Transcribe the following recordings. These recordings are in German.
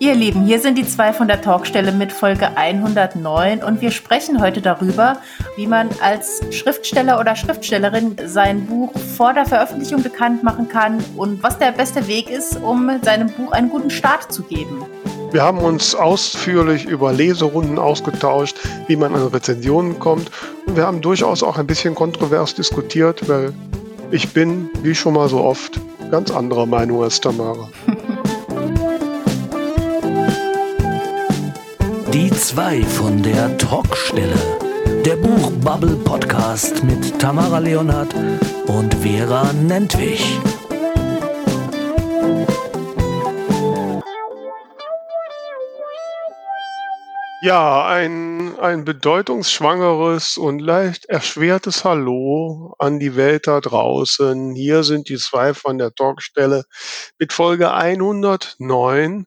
Ihr Lieben, hier sind die zwei von der Talkstelle mit Folge 109 und wir sprechen heute darüber, wie man als Schriftsteller oder Schriftstellerin sein Buch vor der Veröffentlichung bekannt machen kann und was der beste Weg ist, um seinem Buch einen guten Start zu geben. Wir haben uns ausführlich über Leserunden ausgetauscht, wie man an Rezensionen kommt und wir haben durchaus auch ein bisschen kontrovers diskutiert, weil ich bin, wie schon mal so oft, ganz anderer Meinung als Tamara. Die zwei von der Talkstelle. Der Buchbubble Podcast mit Tamara Leonhardt und Vera Nentwich. Ja, ein, ein bedeutungsschwangeres und leicht erschwertes Hallo an die Welt da draußen. Hier sind die zwei von der Talkstelle mit Folge 109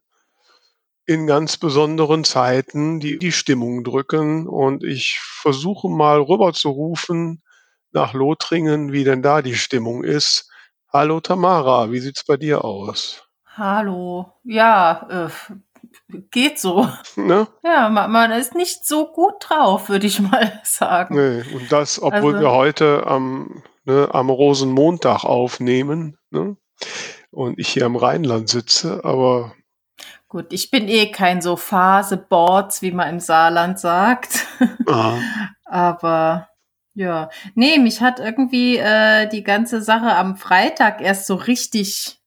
in ganz besonderen Zeiten, die die Stimmung drücken. Und ich versuche mal rüber zu rufen nach Lothringen, wie denn da die Stimmung ist. Hallo Tamara, wie sieht's bei dir aus? Hallo. Ja, äh, geht so. Ne? Ja, man, man, ist nicht so gut drauf, würde ich mal sagen. Nee, und das, obwohl also, wir heute am, ne, am Rosenmontag aufnehmen ne? und ich hier im Rheinland sitze, aber Gut, ich bin eh kein so Phaseboards, wie man im Saarland sagt. Ah. Aber ja, nee, mich hat irgendwie äh, die ganze Sache am Freitag erst so richtig,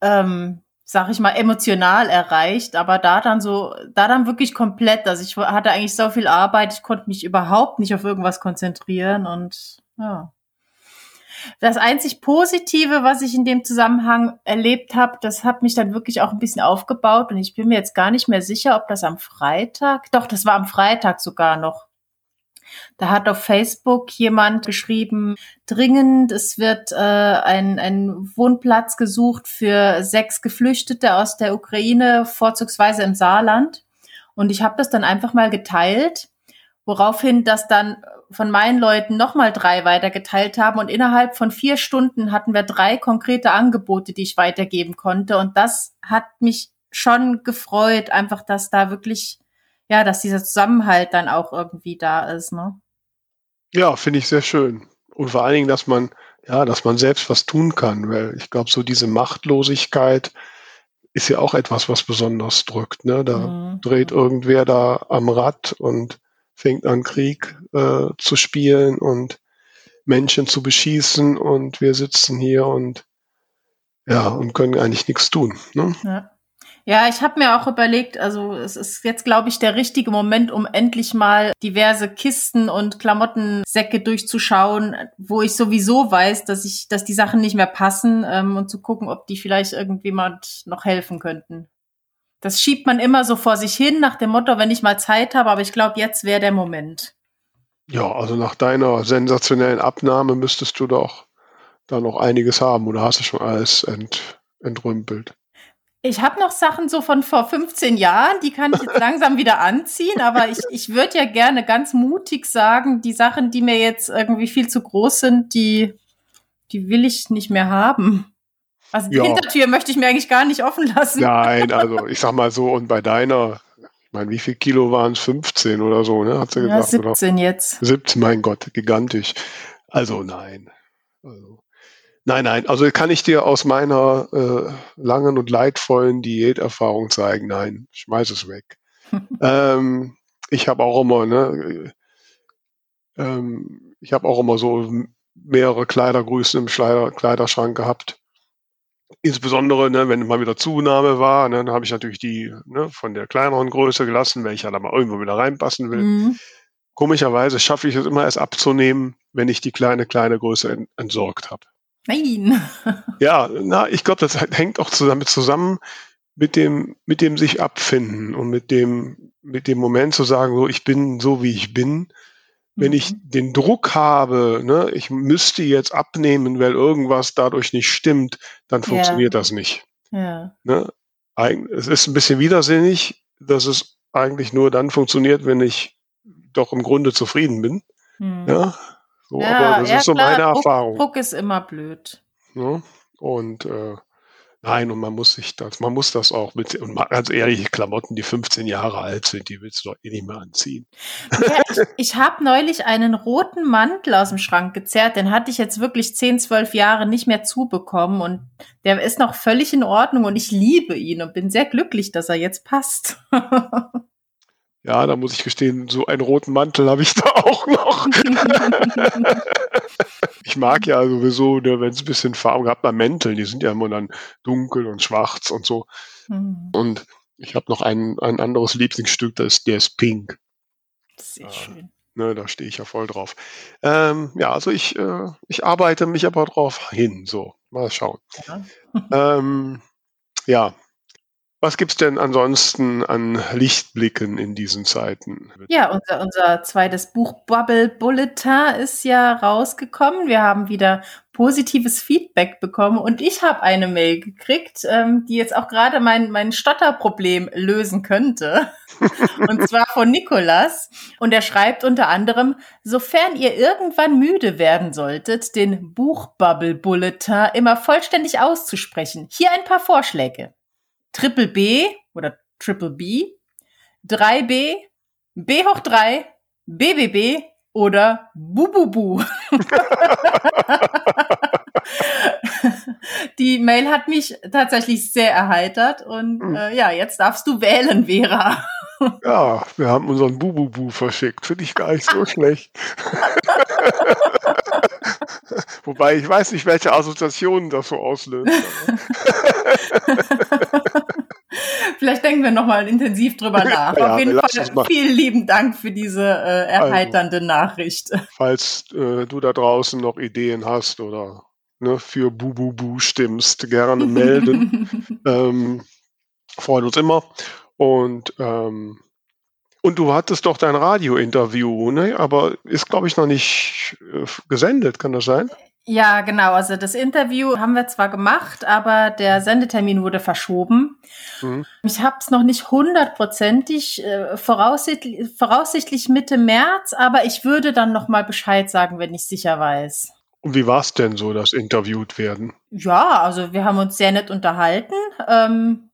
ähm, sag ich mal, emotional erreicht, aber da dann so, da dann wirklich komplett. Also ich hatte eigentlich so viel Arbeit, ich konnte mich überhaupt nicht auf irgendwas konzentrieren und ja. Das einzig Positive, was ich in dem Zusammenhang erlebt habe, das hat mich dann wirklich auch ein bisschen aufgebaut und ich bin mir jetzt gar nicht mehr sicher, ob das am Freitag, doch, das war am Freitag sogar noch. Da hat auf Facebook jemand geschrieben, dringend, es wird äh, ein, ein Wohnplatz gesucht für sechs Geflüchtete aus der Ukraine, vorzugsweise im Saarland. Und ich habe das dann einfach mal geteilt, woraufhin das dann von meinen Leuten nochmal drei weitergeteilt haben und innerhalb von vier Stunden hatten wir drei konkrete Angebote, die ich weitergeben konnte und das hat mich schon gefreut, einfach, dass da wirklich, ja, dass dieser Zusammenhalt dann auch irgendwie da ist, ne? Ja, finde ich sehr schön. Und vor allen Dingen, dass man, ja, dass man selbst was tun kann, weil ich glaube, so diese Machtlosigkeit ist ja auch etwas, was besonders drückt, ne? Da mhm. dreht irgendwer da am Rad und fängt an, Krieg äh, zu spielen und Menschen zu beschießen und wir sitzen hier und ja, und können eigentlich nichts tun. Ne? Ja. Ja, ich habe mir auch überlegt, also es ist jetzt, glaube ich, der richtige Moment, um endlich mal diverse Kisten und Klamottensäcke durchzuschauen, wo ich sowieso weiß, dass ich, dass die Sachen nicht mehr passen ähm, und zu gucken, ob die vielleicht irgendjemand noch helfen könnten das schiebt man immer so vor sich hin nach dem Motto, wenn ich mal Zeit habe, aber ich glaube, jetzt wäre der Moment. Ja, also nach deiner sensationellen Abnahme müsstest du doch da noch einiges haben oder hast du schon alles ent, entrümpelt? Ich habe noch Sachen so von vor 15 Jahren, die kann ich jetzt langsam wieder anziehen, aber ich, ich würde ja gerne ganz mutig sagen, die Sachen, die mir jetzt irgendwie viel zu groß sind, die, die will ich nicht mehr haben. Also die ja. Hintertür möchte ich mir eigentlich gar nicht offen lassen. Nein, also ich sag mal so, und bei deiner, ich meine, wie viel Kilo waren es? 15 oder so, ne? Hat sie gesagt, ja, 17 oder? jetzt. 17, mein Gott, gigantisch. Also nein. Also, nein, nein, also kann ich dir aus meiner äh, langen und leidvollen Diäterfahrung zeigen, nein, schmeiß es weg. ähm, ich habe auch immer, ne, ähm, ich habe auch immer so mehrere Kleidergrößen im Kleiderschrank gehabt. Insbesondere, ne, wenn mal wieder Zunahme war, ne, dann habe ich natürlich die ne, von der kleineren Größe gelassen, wenn ich ja da mal irgendwo wieder reinpassen will. Mhm. Komischerweise schaffe ich es immer erst abzunehmen, wenn ich die kleine, kleine Größe ent entsorgt habe. Nein. ja, na, ich glaube, das hängt auch damit zusammen mit dem, mit dem sich abfinden und mit dem, mit dem Moment zu sagen, so, ich bin so, wie ich bin wenn ich mhm. den Druck habe, ne, ich müsste jetzt abnehmen, weil irgendwas dadurch nicht stimmt, dann funktioniert ja. das nicht. Ja. Ne? Es ist ein bisschen widersinnig, dass es eigentlich nur dann funktioniert, wenn ich doch im Grunde zufrieden bin. Mhm. Ja, so, ja, aber das ja, ist so meine Druck, Erfahrung. Druck ist immer blöd. Ne? Und äh, Nein, und man muss sich das, man muss das auch mit, und ganz ehrlich, Klamotten, die 15 Jahre alt sind, die willst du doch eh nicht mehr anziehen. Ja, ich ich habe neulich einen roten Mantel aus dem Schrank gezerrt, den hatte ich jetzt wirklich 10, 12 Jahre nicht mehr zubekommen und der ist noch völlig in Ordnung und ich liebe ihn und bin sehr glücklich, dass er jetzt passt. Ja, da muss ich gestehen, so einen roten Mantel habe ich da auch noch. ich mag ja sowieso, ne, wenn es ein bisschen Farben gehabt, bei Mänteln, die sind ja immer dann dunkel und schwarz und so. Mhm. Und ich habe noch ein, ein anderes Lieblingsstück, das ist, der ist pink. Sehr äh, schön. Ne, da stehe ich ja voll drauf. Ähm, ja, also ich, äh, ich arbeite mich aber drauf hin. So, mal schauen. Ja, ähm, ja was gibt's denn ansonsten an Lichtblicken in diesen Zeiten? Ja, unser, unser zweites Buch Bubble Bulletin ist ja rausgekommen. Wir haben wieder positives Feedback bekommen und ich habe eine Mail gekriegt, ähm, die jetzt auch gerade mein, mein Stotterproblem lösen könnte. und zwar von Nikolas. Und er schreibt unter anderem, sofern ihr irgendwann müde werden solltet, den Buchbubble Bulletin immer vollständig auszusprechen. Hier ein paar Vorschläge. Triple B oder Triple B, 3B, B hoch 3, BBB oder Bububu. Die Mail hat mich tatsächlich sehr erheitert und hm. äh, ja, jetzt darfst du wählen, Vera. Ja, wir haben unseren Bububu verschickt. Finde ich gar nicht so schlecht. Wobei ich weiß nicht, welche Assoziationen das so auslöst. Vielleicht denken wir nochmal intensiv drüber nach. Ja, Auf jeden Fall vielen lieben Dank für diese äh, erheiternde also, Nachricht. Falls äh, du da draußen noch Ideen hast oder ne, für Bububu stimmst, gerne melden. ähm, freuen uns immer. Und ähm, und du hattest doch dein Radiointerview, ne? Aber ist, glaube ich, noch nicht äh, gesendet, kann das sein? Ja, genau. Also das Interview haben wir zwar gemacht, aber der Sendetermin wurde verschoben. Mhm. Ich habe es noch nicht hundertprozentig, äh, voraussichtlich, voraussichtlich Mitte März, aber ich würde dann noch mal Bescheid sagen, wenn ich sicher weiß. Und wie war es denn so, das interviewt werden? Ja, also wir haben uns sehr nett unterhalten. Ähm,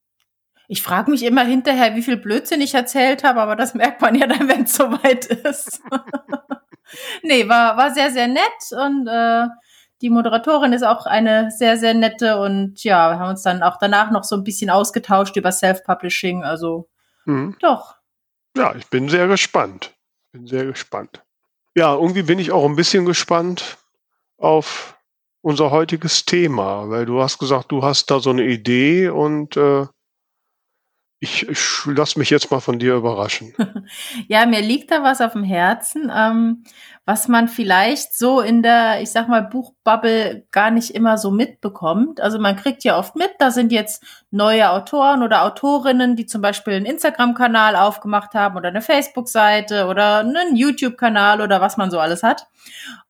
ich frage mich immer hinterher, wie viel Blödsinn ich erzählt habe, aber das merkt man ja dann, wenn es soweit ist. nee, war, war sehr, sehr nett und äh, die Moderatorin ist auch eine sehr, sehr nette und ja, wir haben uns dann auch danach noch so ein bisschen ausgetauscht über Self-Publishing, also mhm. doch. Ja, ich bin sehr gespannt. Bin sehr gespannt. Ja, irgendwie bin ich auch ein bisschen gespannt auf unser heutiges Thema, weil du hast gesagt, du hast da so eine Idee und äh, ich, ich lass mich jetzt mal von dir überraschen. ja, mir liegt da was auf dem Herzen, ähm, was man vielleicht so in der, ich sag mal, Buchbubble gar nicht immer so mitbekommt. Also man kriegt ja oft mit, da sind jetzt neue Autoren oder Autorinnen, die zum Beispiel einen Instagram-Kanal aufgemacht haben oder eine Facebook-Seite oder einen YouTube-Kanal oder was man so alles hat.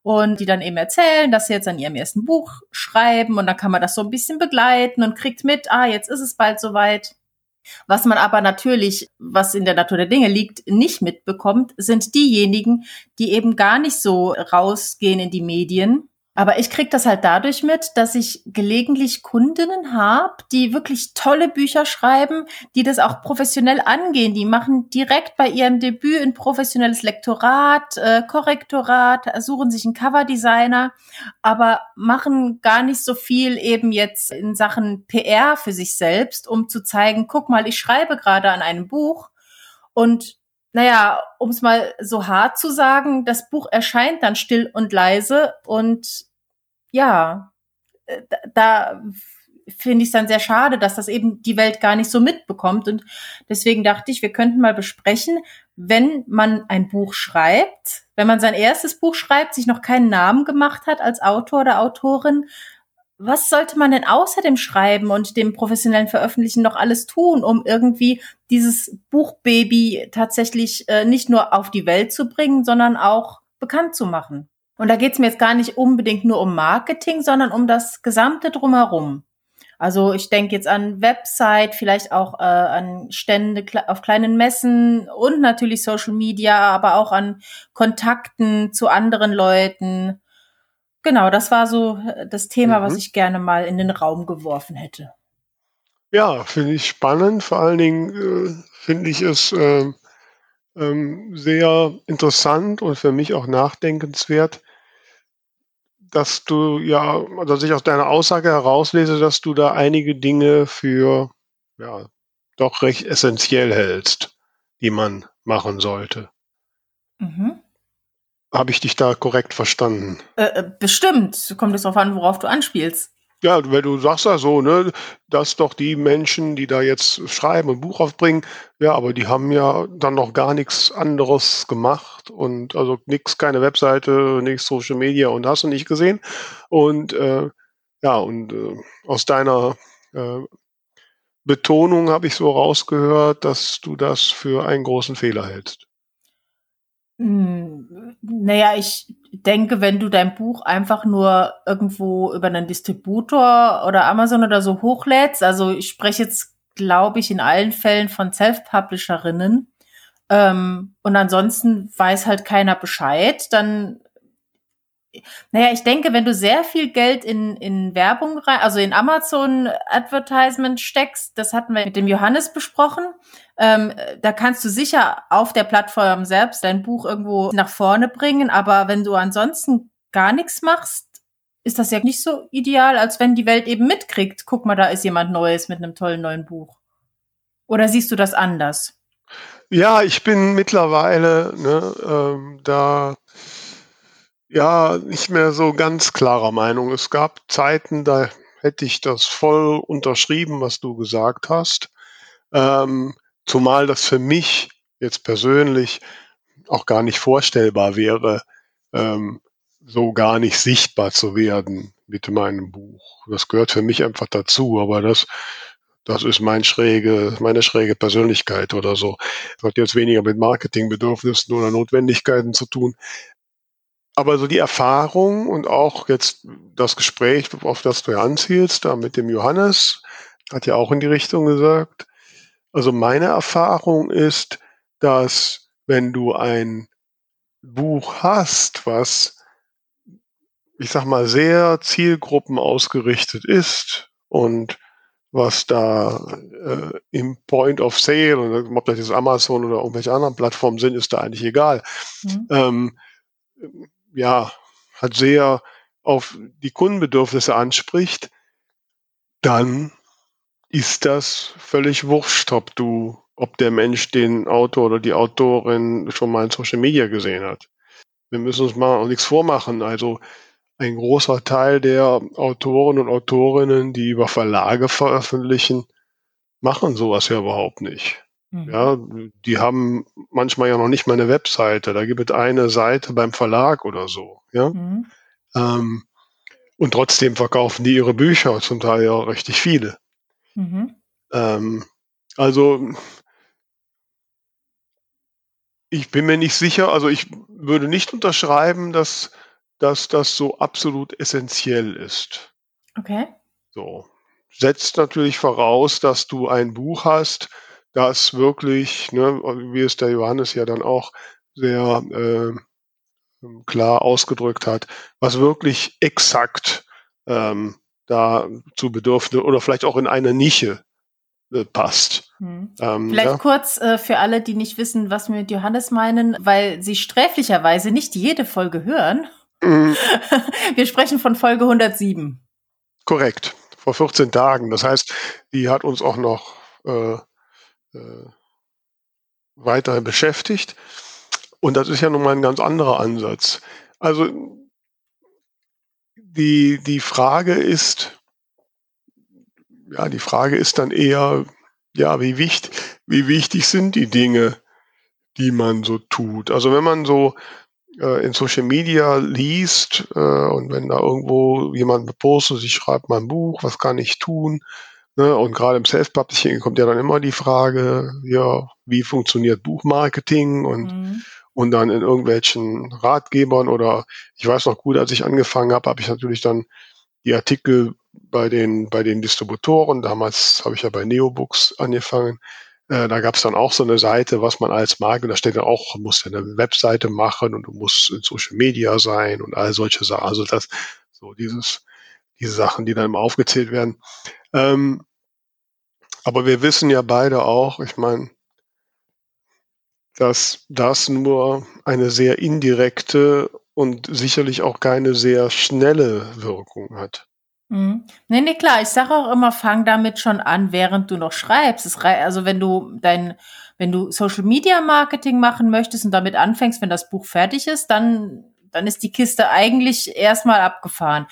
Und die dann eben erzählen, dass sie jetzt an ihrem ersten Buch schreiben und dann kann man das so ein bisschen begleiten und kriegt mit, ah, jetzt ist es bald soweit. Was man aber natürlich, was in der Natur der Dinge liegt, nicht mitbekommt, sind diejenigen, die eben gar nicht so rausgehen in die Medien aber ich krieg das halt dadurch mit, dass ich gelegentlich Kundinnen habe, die wirklich tolle Bücher schreiben, die das auch professionell angehen. Die machen direkt bei ihrem Debüt ein professionelles Lektorat, äh, Korrektorat, suchen sich einen Coverdesigner, aber machen gar nicht so viel eben jetzt in Sachen PR für sich selbst, um zu zeigen, guck mal, ich schreibe gerade an einem Buch und naja, um es mal so hart zu sagen, das Buch erscheint dann still und leise und ja, äh, da finde ich es dann sehr schade, dass das eben die Welt gar nicht so mitbekommt. Und deswegen dachte ich, wir könnten mal besprechen, wenn man ein Buch schreibt, wenn man sein erstes Buch schreibt, sich noch keinen Namen gemacht hat als Autor oder Autorin, was sollte man denn außer dem Schreiben und dem professionellen Veröffentlichen noch alles tun, um irgendwie dieses Buchbaby tatsächlich äh, nicht nur auf die Welt zu bringen, sondern auch bekannt zu machen? Und da geht es mir jetzt gar nicht unbedingt nur um Marketing, sondern um das gesamte drumherum. Also ich denke jetzt an Website, vielleicht auch äh, an Stände auf kleinen Messen und natürlich Social Media, aber auch an Kontakten zu anderen Leuten. Genau, das war so äh, das Thema, mhm. was ich gerne mal in den Raum geworfen hätte. Ja, finde ich spannend. Vor allen Dingen äh, finde ich es äh, ähm, sehr interessant und für mich auch nachdenkenswert, dass du ja, dass ich aus deiner Aussage herauslese, dass du da einige Dinge für ja doch recht essentiell hältst, die man machen sollte. Mhm. Habe ich dich da korrekt verstanden? Äh, äh bestimmt. Kommt es darauf an, worauf du anspielst. Ja, wenn du sagst ja so, ne, dass doch die Menschen, die da jetzt schreiben und Buch aufbringen, ja, aber die haben ja dann noch gar nichts anderes gemacht und also nix, keine Webseite, nichts Social Media und hast du nicht gesehen. Und äh, ja, und äh, aus deiner äh, Betonung habe ich so rausgehört, dass du das für einen großen Fehler hältst. Hm, naja, ich denke, wenn du dein Buch einfach nur irgendwo über einen Distributor oder Amazon oder so hochlädst, also ich spreche jetzt, glaube ich, in allen Fällen von Self-Publisherinnen, ähm, und ansonsten weiß halt keiner Bescheid, dann naja, ich denke, wenn du sehr viel Geld in, in Werbung rein, also in Amazon Advertisement steckst, das hatten wir mit dem Johannes besprochen, ähm, da kannst du sicher auf der Plattform selbst dein Buch irgendwo nach vorne bringen, aber wenn du ansonsten gar nichts machst, ist das ja nicht so ideal, als wenn die Welt eben mitkriegt, guck mal, da ist jemand Neues mit einem tollen neuen Buch. Oder siehst du das anders? Ja, ich bin mittlerweile ne, ähm, da ja, nicht mehr so ganz klarer Meinung. Es gab Zeiten, da hätte ich das voll unterschrieben, was du gesagt hast. Ähm, zumal das für mich jetzt persönlich auch gar nicht vorstellbar wäre, ähm, so gar nicht sichtbar zu werden mit meinem Buch. Das gehört für mich einfach dazu, aber das, das ist mein schräge, meine schräge Persönlichkeit oder so. Das hat jetzt weniger mit Marketingbedürfnissen oder Notwendigkeiten zu tun aber so die Erfahrung und auch jetzt das Gespräch, auf das du ja anzielst, da mit dem Johannes, hat ja auch in die Richtung gesagt. Also meine Erfahrung ist, dass wenn du ein Buch hast, was, ich sag mal, sehr Zielgruppen ausgerichtet ist und was da äh, im Point of Sale, und ob das jetzt Amazon oder irgendwelche anderen Plattformen sind, ist da eigentlich egal. Mhm. Ähm, ja, hat sehr auf die Kundenbedürfnisse anspricht, dann ist das völlig wurscht, ob du, ob der Mensch den Autor oder die Autorin schon mal in Social Media gesehen hat. Wir müssen uns mal auch nichts vormachen. Also ein großer Teil der Autoren und Autorinnen, die über Verlage veröffentlichen, machen sowas ja überhaupt nicht. Mhm. Ja, die haben manchmal ja noch nicht mal eine Webseite. Da gibt es eine Seite beim Verlag oder so. Ja. Mhm. Ähm, und trotzdem verkaufen die ihre Bücher, zum Teil ja richtig viele. Mhm. Ähm, also ich bin mir nicht sicher, also ich würde nicht unterschreiben, dass, dass das so absolut essentiell ist. Okay. So. Setzt natürlich voraus, dass du ein Buch hast, das wirklich, ne, wie es der Johannes ja dann auch sehr äh, klar ausgedrückt hat, was wirklich exakt ähm, da zu Bedürfnissen oder vielleicht auch in eine Nische äh, passt. Hm. Ähm, vielleicht ja. kurz äh, für alle, die nicht wissen, was wir mit Johannes meinen, weil sie sträflicherweise nicht jede Folge hören. Mhm. Wir sprechen von Folge 107. Korrekt, vor 14 Tagen. Das heißt, die hat uns auch noch äh, äh, weiter beschäftigt. Und das ist ja nun mal ein ganz anderer Ansatz. Also die, die Frage ist, ja, die Frage ist dann eher, ja, wie wichtig, wie wichtig sind die Dinge, die man so tut? Also wenn man so äh, in Social Media liest äh, und wenn da irgendwo jemand postet, ich schreibe mein Buch, was kann ich tun? Ne? Und gerade im Self-Publishing kommt ja dann immer die Frage, ja, wie funktioniert Buchmarketing und mhm. Und dann in irgendwelchen Ratgebern oder ich weiß noch gut, als ich angefangen habe, habe ich natürlich dann die Artikel bei den bei den Distributoren. Damals habe ich ja bei Neobooks angefangen. Äh, da gab es dann auch so eine Seite, was man als Marke, da steht dann auch, du musst eine Webseite machen und du musst in Social Media sein und all solche Sachen. Also das, so dieses, diese Sachen, die dann immer aufgezählt werden. Ähm, Aber wir wissen ja beide auch, ich meine, dass das nur eine sehr indirekte und sicherlich auch keine sehr schnelle Wirkung hat. Mhm. Nee, nee, klar. Ich sage auch immer, fang damit schon an, während du noch schreibst. Also wenn du dein, wenn du Social Media Marketing machen möchtest und damit anfängst, wenn das Buch fertig ist, dann, dann ist die Kiste eigentlich erstmal abgefahren.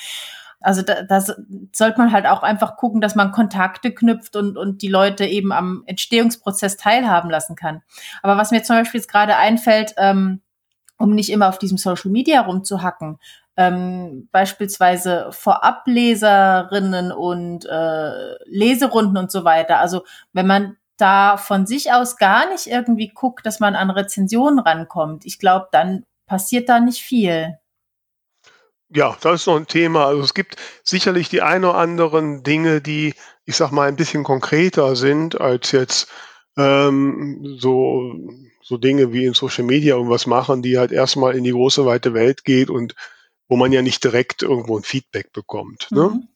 Also da, da sollte man halt auch einfach gucken, dass man Kontakte knüpft und, und die Leute eben am Entstehungsprozess teilhaben lassen kann. Aber was mir zum Beispiel jetzt gerade einfällt, ähm, um nicht immer auf diesem Social Media rumzuhacken, ähm, beispielsweise Vorableserinnen und äh, Leserunden und so weiter. Also wenn man da von sich aus gar nicht irgendwie guckt, dass man an Rezensionen rankommt, ich glaube, dann passiert da nicht viel. Ja, das ist noch ein Thema. Also es gibt sicherlich die ein oder anderen Dinge, die, ich sag mal, ein bisschen konkreter sind als jetzt ähm, so, so Dinge wie in Social Media irgendwas machen, die halt erstmal in die große weite Welt geht und wo man ja nicht direkt irgendwo ein Feedback bekommt. Ne? Mhm.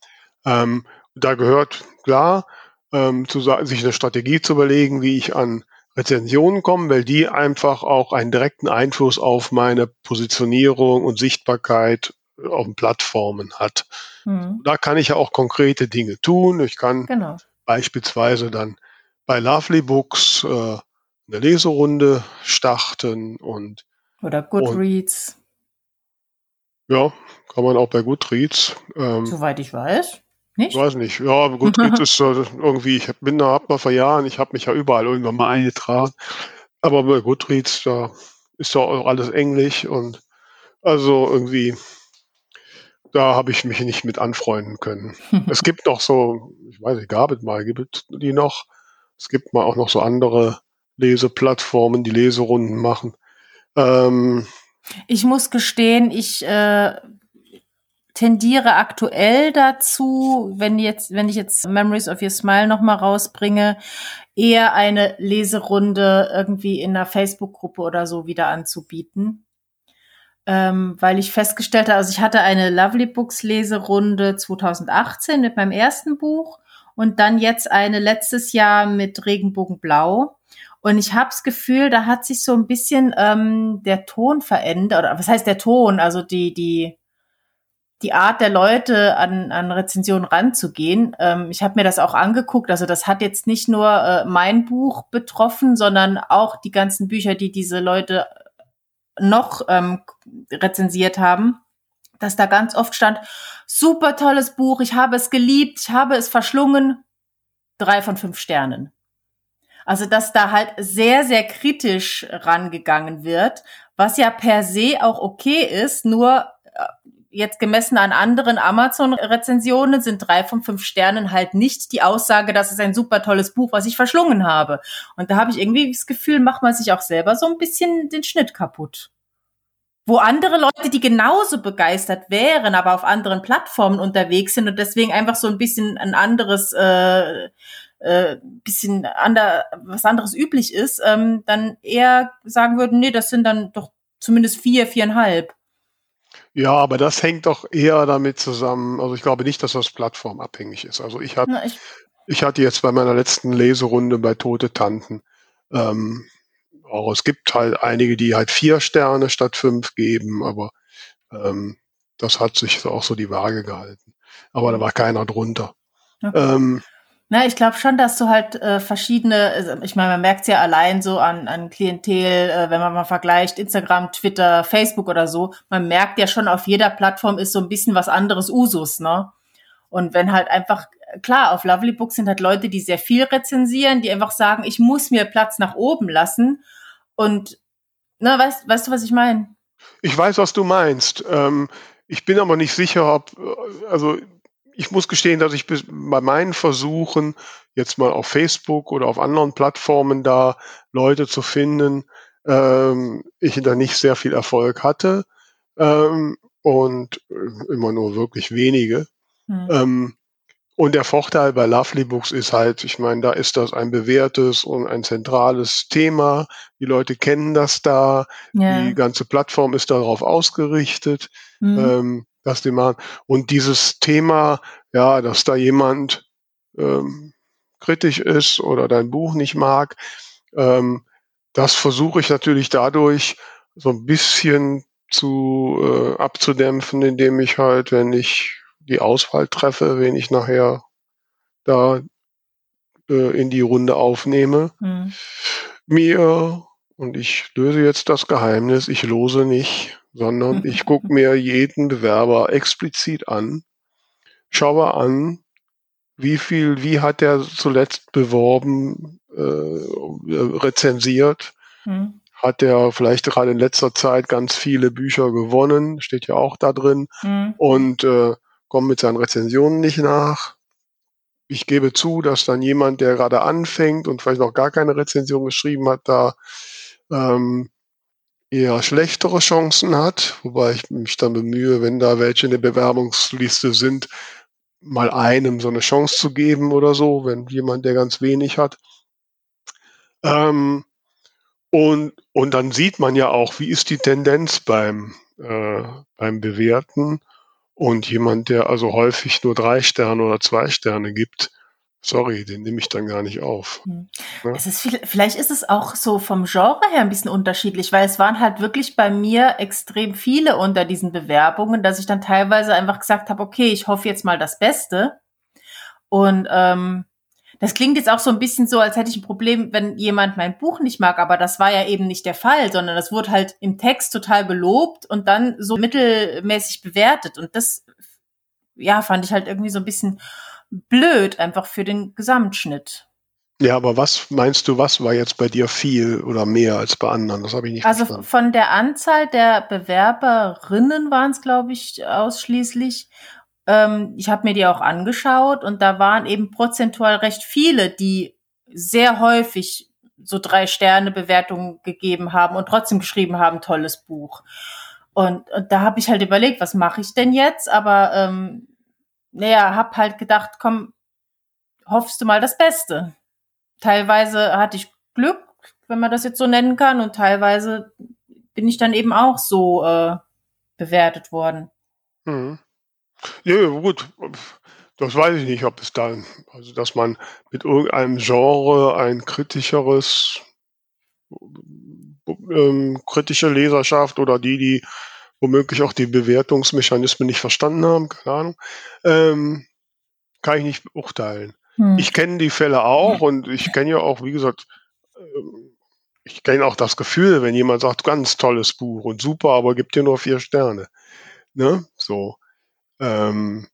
Ähm, da gehört klar, ähm, zu, sich eine Strategie zu überlegen, wie ich an Rezensionen komme, weil die einfach auch einen direkten Einfluss auf meine Positionierung und Sichtbarkeit auf den Plattformen hat. Mhm. Da kann ich ja auch konkrete Dinge tun. Ich kann genau. beispielsweise dann bei Lovely Books äh, eine Leserunde starten und oder Goodreads. Und, ja, kann man auch bei Goodreads. Ähm, Soweit ich weiß. Nicht? Ich weiß nicht. Ja, Goodreads ist äh, irgendwie, ich bin da hab mal vor Jahren, ich habe mich ja überall irgendwann mal eingetragen. Aber bei Goodreads, da ist ja auch alles Englisch und also irgendwie da habe ich mich nicht mit anfreunden können. es gibt noch so, ich weiß nicht, gab es mal, gibt es die noch? Es gibt mal auch noch so andere Leseplattformen, die Leserunden machen. Ähm, ich muss gestehen, ich äh, tendiere aktuell dazu, wenn jetzt, wenn ich jetzt Memories of Your Smile noch mal rausbringe, eher eine Leserunde irgendwie in einer Facebook-Gruppe oder so wieder anzubieten ähm, weil ich festgestellt habe, also ich hatte eine Lovely Books Leserunde 2018 mit meinem ersten Buch und dann jetzt eine letztes Jahr mit Regenbogenblau. Und ich habe das Gefühl, da hat sich so ein bisschen ähm, der Ton verändert. Oder was heißt der Ton? Also die, die, die Art der Leute an, an Rezensionen ranzugehen. Ähm, ich habe mir das auch angeguckt. Also das hat jetzt nicht nur äh, mein Buch betroffen, sondern auch die ganzen Bücher, die diese Leute noch ähm, rezensiert haben, dass da ganz oft stand, super tolles Buch, ich habe es geliebt, ich habe es verschlungen, drei von fünf Sternen. Also, dass da halt sehr, sehr kritisch rangegangen wird, was ja per se auch okay ist, nur jetzt gemessen an anderen Amazon-Rezensionen sind drei von fünf Sternen halt nicht die Aussage, das ist ein super tolles Buch, was ich verschlungen habe. Und da habe ich irgendwie das Gefühl, macht man sich auch selber so ein bisschen den Schnitt kaputt. Wo andere Leute, die genauso begeistert wären, aber auf anderen Plattformen unterwegs sind und deswegen einfach so ein bisschen ein anderes, äh, äh, bisschen ander, was anderes üblich ist, ähm, dann eher sagen würden, nee, das sind dann doch zumindest vier, viereinhalb. Ja, aber das hängt doch eher damit zusammen. Also ich glaube nicht, dass das plattformabhängig ist. Also ich, hab, ich, ich hatte jetzt bei meiner letzten Leserunde bei Tote Tanten, ähm, auch es gibt halt einige, die halt vier Sterne statt fünf geben, aber ähm, das hat sich auch so die Waage gehalten. Aber da war keiner drunter. Okay. Ähm, na, ich glaube schon, dass du halt äh, verschiedene, also ich meine, man merkt es ja allein so an, an Klientel, äh, wenn man mal vergleicht, Instagram, Twitter, Facebook oder so, man merkt ja schon, auf jeder Plattform ist so ein bisschen was anderes Usus, ne? Und wenn halt einfach, klar, auf Lovely Books sind halt Leute, die sehr viel rezensieren, die einfach sagen, ich muss mir Platz nach oben lassen. Und, na, weißt, weißt du, was ich meine? Ich weiß, was du meinst. Ähm, ich bin aber nicht sicher, ob, äh, also ich muss gestehen, dass ich bei meinen Versuchen, jetzt mal auf Facebook oder auf anderen Plattformen da Leute zu finden, ähm, ich da nicht sehr viel Erfolg hatte ähm, und äh, immer nur wirklich wenige. Mhm. Ähm, und der Vorteil bei Lovely Books ist halt, ich meine, da ist das ein bewährtes und ein zentrales Thema. Die Leute kennen das da. Ja. Die ganze Plattform ist darauf ausgerichtet. Mhm. Ähm, dass die machen. Und dieses Thema, ja, dass da jemand, ähm, kritisch ist oder dein Buch nicht mag. Ähm, das versuche ich natürlich dadurch so ein bisschen zu äh, abzudämpfen, indem ich halt, wenn ich die Auswahl treffe, wen ich nachher da äh, in die Runde aufnehme, mhm. mir und ich löse jetzt das Geheimnis, ich lose nicht, sondern ich gucke mir jeden Bewerber explizit an, schaue an, wie viel, wie hat er zuletzt beworben, äh, rezensiert, mhm. hat er vielleicht gerade in letzter Zeit ganz viele Bücher gewonnen, steht ja auch da drin, mhm. und äh, kommt mit seinen Rezensionen nicht nach. Ich gebe zu, dass dann jemand, der gerade anfängt und vielleicht noch gar keine Rezension geschrieben hat, da ähm, eher schlechtere Chancen hat, wobei ich mich dann bemühe, wenn da welche in der Bewerbungsliste sind, mal einem so eine Chance zu geben oder so, wenn jemand, der ganz wenig hat. Ähm, und, und dann sieht man ja auch, wie ist die Tendenz beim, äh, beim Bewerten. Und jemand, der also häufig nur drei Sterne oder zwei Sterne gibt, Sorry, den nehme ich dann gar nicht auf. Hm. Ja? Es ist viel, vielleicht ist es auch so vom Genre her ein bisschen unterschiedlich, weil es waren halt wirklich bei mir extrem viele unter diesen Bewerbungen, dass ich dann teilweise einfach gesagt habe, okay, ich hoffe jetzt mal das Beste. Und ähm, das klingt jetzt auch so ein bisschen so, als hätte ich ein Problem, wenn jemand mein Buch nicht mag, aber das war ja eben nicht der Fall, sondern das wurde halt im Text total gelobt und dann so mittelmäßig bewertet. Und das, ja, fand ich halt irgendwie so ein bisschen blöd, einfach für den Gesamtschnitt. Ja, aber was meinst du, was war jetzt bei dir viel oder mehr als bei anderen? Das habe ich nicht Also verstanden. von der Anzahl der Bewerberinnen waren es, glaube ich, ausschließlich. Ähm, ich habe mir die auch angeschaut und da waren eben prozentual recht viele, die sehr häufig so drei Sterne Bewertungen gegeben haben und trotzdem geschrieben haben, tolles Buch. Und, und da habe ich halt überlegt, was mache ich denn jetzt? Aber ähm, naja, hab halt gedacht, komm, hoffst du mal das Beste. Teilweise hatte ich Glück, wenn man das jetzt so nennen kann, und teilweise bin ich dann eben auch so äh, bewertet worden. Mhm. Ja, gut. Das weiß ich nicht, ob es dann, also dass man mit irgendeinem Genre ein kritischeres, ähm, kritische Leserschaft oder die, die womöglich auch die Bewertungsmechanismen nicht verstanden haben, keine Ahnung, ähm, kann ich nicht beurteilen. Hm. Ich kenne die Fälle auch und ich kenne ja auch, wie gesagt, ähm, ich kenne auch das Gefühl, wenn jemand sagt, ganz tolles Buch und super, aber gibt dir nur vier Sterne. Ne? So. Ähm,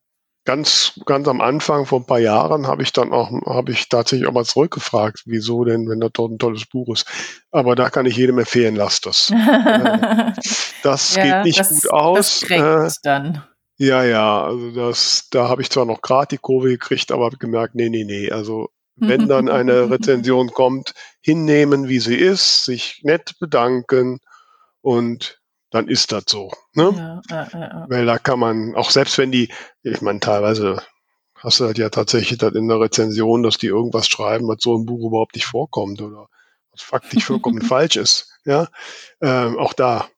ganz, ganz am Anfang, vor ein paar Jahren, habe ich dann auch, habe ich tatsächlich auch mal zurückgefragt, wieso denn, wenn das dort ein tolles Buch ist. Aber da kann ich jedem empfehlen, lasst das. das ja, geht nicht das, gut aus. Das äh, dann. Ja, ja, also das, da habe ich zwar noch gerade die Kurve gekriegt, aber gemerkt, nee, nee, nee. Also wenn dann eine Rezension kommt, hinnehmen, wie sie ist, sich nett bedanken und dann ist das so. Ne? Ja, äh, äh, Weil da kann man, auch selbst wenn die, ich meine, teilweise hast du halt ja tatsächlich das in der Rezension, dass die irgendwas schreiben, was so im Buch überhaupt nicht vorkommt oder was faktisch vollkommen falsch ist. Ja, ähm, auch da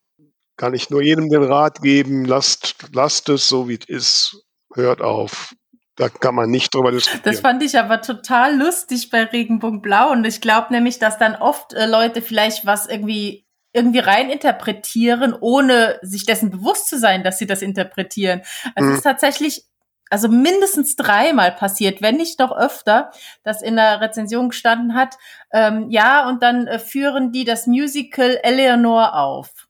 kann ich nur jedem den Rat geben, lasst, lasst es so wie es ist, hört auf. Da kann man nicht drüber diskutieren. Das fand ich aber total lustig bei Regenbogen Blau und ich glaube nämlich, dass dann oft äh, Leute vielleicht was irgendwie irgendwie rein interpretieren, ohne sich dessen bewusst zu sein, dass sie das interpretieren. Also mhm. es ist tatsächlich also mindestens dreimal passiert, wenn nicht noch öfter, dass in der Rezension gestanden hat, ähm, ja, und dann äh, führen die das Musical Eleanor auf.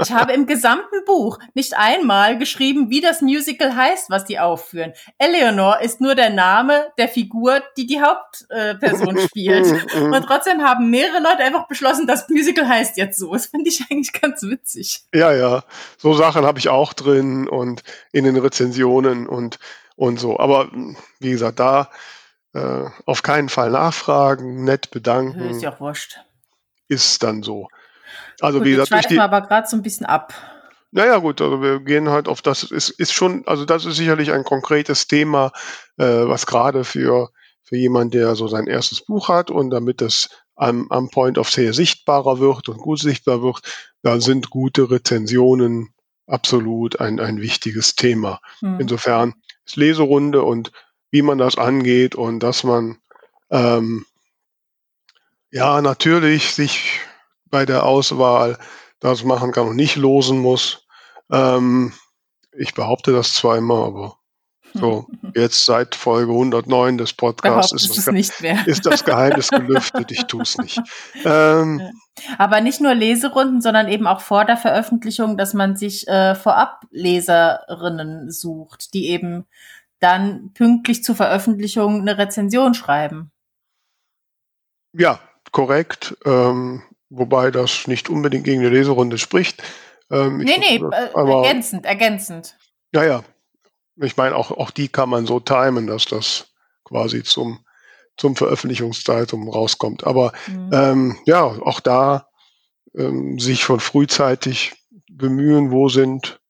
Ich habe im gesamten Buch nicht einmal geschrieben, wie das Musical heißt, was die aufführen. Eleanor ist nur der Name der Figur, die die Hauptperson äh, spielt. Und trotzdem haben mehrere Leute einfach beschlossen, das Musical heißt jetzt so. Das finde ich eigentlich ganz witzig. Ja, ja. So Sachen habe ich auch drin und in den Rezensionen und, und so. Aber wie gesagt, da äh, auf keinen Fall nachfragen, nett bedanken. Ist ja auch wurscht. Ist dann so. Also gut, wie gesagt, ich die, aber gerade so ein bisschen ab. Naja gut, also wir gehen halt auf das, ist, ist schon, also das ist sicherlich ein konkretes Thema, äh, was gerade für, für jemand, der so sein erstes Buch hat und damit das am, am Point of Sale sichtbarer wird und gut sichtbar wird, da sind gute Rezensionen absolut ein, ein wichtiges Thema. Hm. Insofern ist Leserunde und wie man das angeht und dass man Ähm, ja, natürlich sich bei der Auswahl das machen kann und nicht losen muss. Ähm, ich behaupte das immer, aber so, jetzt seit Folge 109 des Podcasts ist, mehr. ist das Geheimnis gelüftet. Ich tue es nicht. Ähm, Aber nicht nur Leserunden, sondern eben auch vor der Veröffentlichung, dass man sich äh, vorab Leserinnen sucht, die eben dann pünktlich zur Veröffentlichung eine Rezension schreiben. Ja, korrekt. Ähm, wobei das nicht unbedingt gegen eine Leserunde spricht. Ähm, nee, nee, äh, ergänzend, ergänzend. Ja, Ich meine, auch, auch die kann man so timen, dass das quasi zum, zum Veröffentlichungsdatum rauskommt. Aber mhm. ähm, ja, auch da ähm, sich von frühzeitig bemühen, wo sind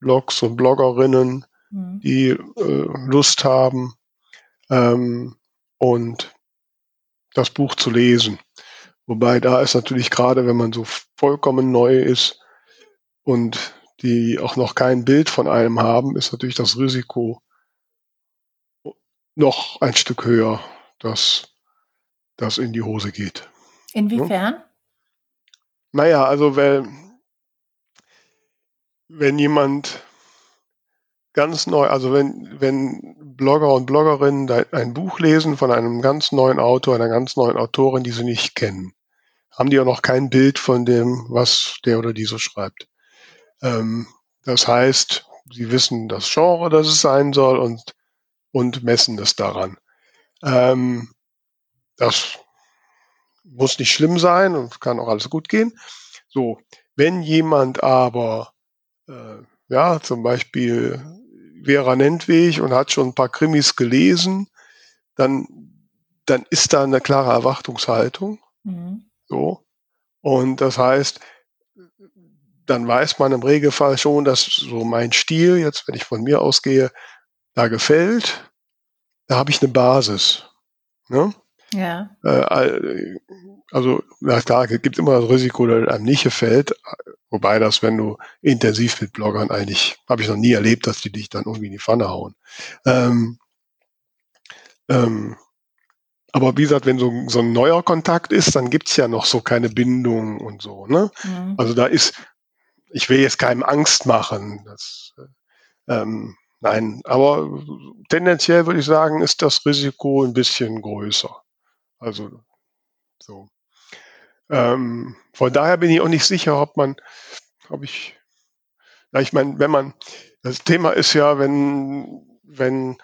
Blogs und Bloggerinnen, mhm. die äh, Lust haben ähm, und das Buch zu lesen. Wobei da ist natürlich gerade, wenn man so vollkommen neu ist und die auch noch kein Bild von einem haben, ist natürlich das Risiko noch ein Stück höher, dass das in die Hose geht. Inwiefern? Ja? Naja, also weil, wenn jemand ganz neu, also wenn, wenn Blogger und Bloggerinnen ein Buch lesen von einem ganz neuen Autor, einer ganz neuen Autorin, die sie nicht kennen, haben die auch noch kein Bild von dem, was der oder die so schreibt. Ähm, das heißt, sie wissen das Genre, das es sein soll und, und messen es daran. Ähm, das muss nicht schlimm sein und kann auch alles gut gehen. So, wenn jemand aber äh, ja zum Beispiel Vera Nentweg und hat schon ein paar Krimis gelesen, dann, dann ist da eine klare Erwartungshaltung. Mhm. So. Und das heißt, dann weiß man im Regelfall schon, dass so mein Stil, jetzt wenn ich von mir ausgehe, da gefällt. Da habe ich eine Basis. Ne? Ja. Äh, also, na klar, es gibt immer das Risiko, dass einem nicht gefällt. Wobei das, wenn du intensiv mit Bloggern eigentlich, habe ich noch nie erlebt, dass die dich dann irgendwie in die Pfanne hauen. Ähm, ähm, aber wie gesagt, wenn so, so ein neuer Kontakt ist, dann gibt's ja noch so keine Bindung und so. Ne? Mhm. Also da ist, ich will jetzt keinem Angst machen. Das, ähm, nein, aber tendenziell würde ich sagen, ist das Risiko ein bisschen größer. Also so. Ähm, von daher bin ich auch nicht sicher, ob man, ob ich, ja, ich meine, wenn man, das Thema ist ja, wenn, wenn,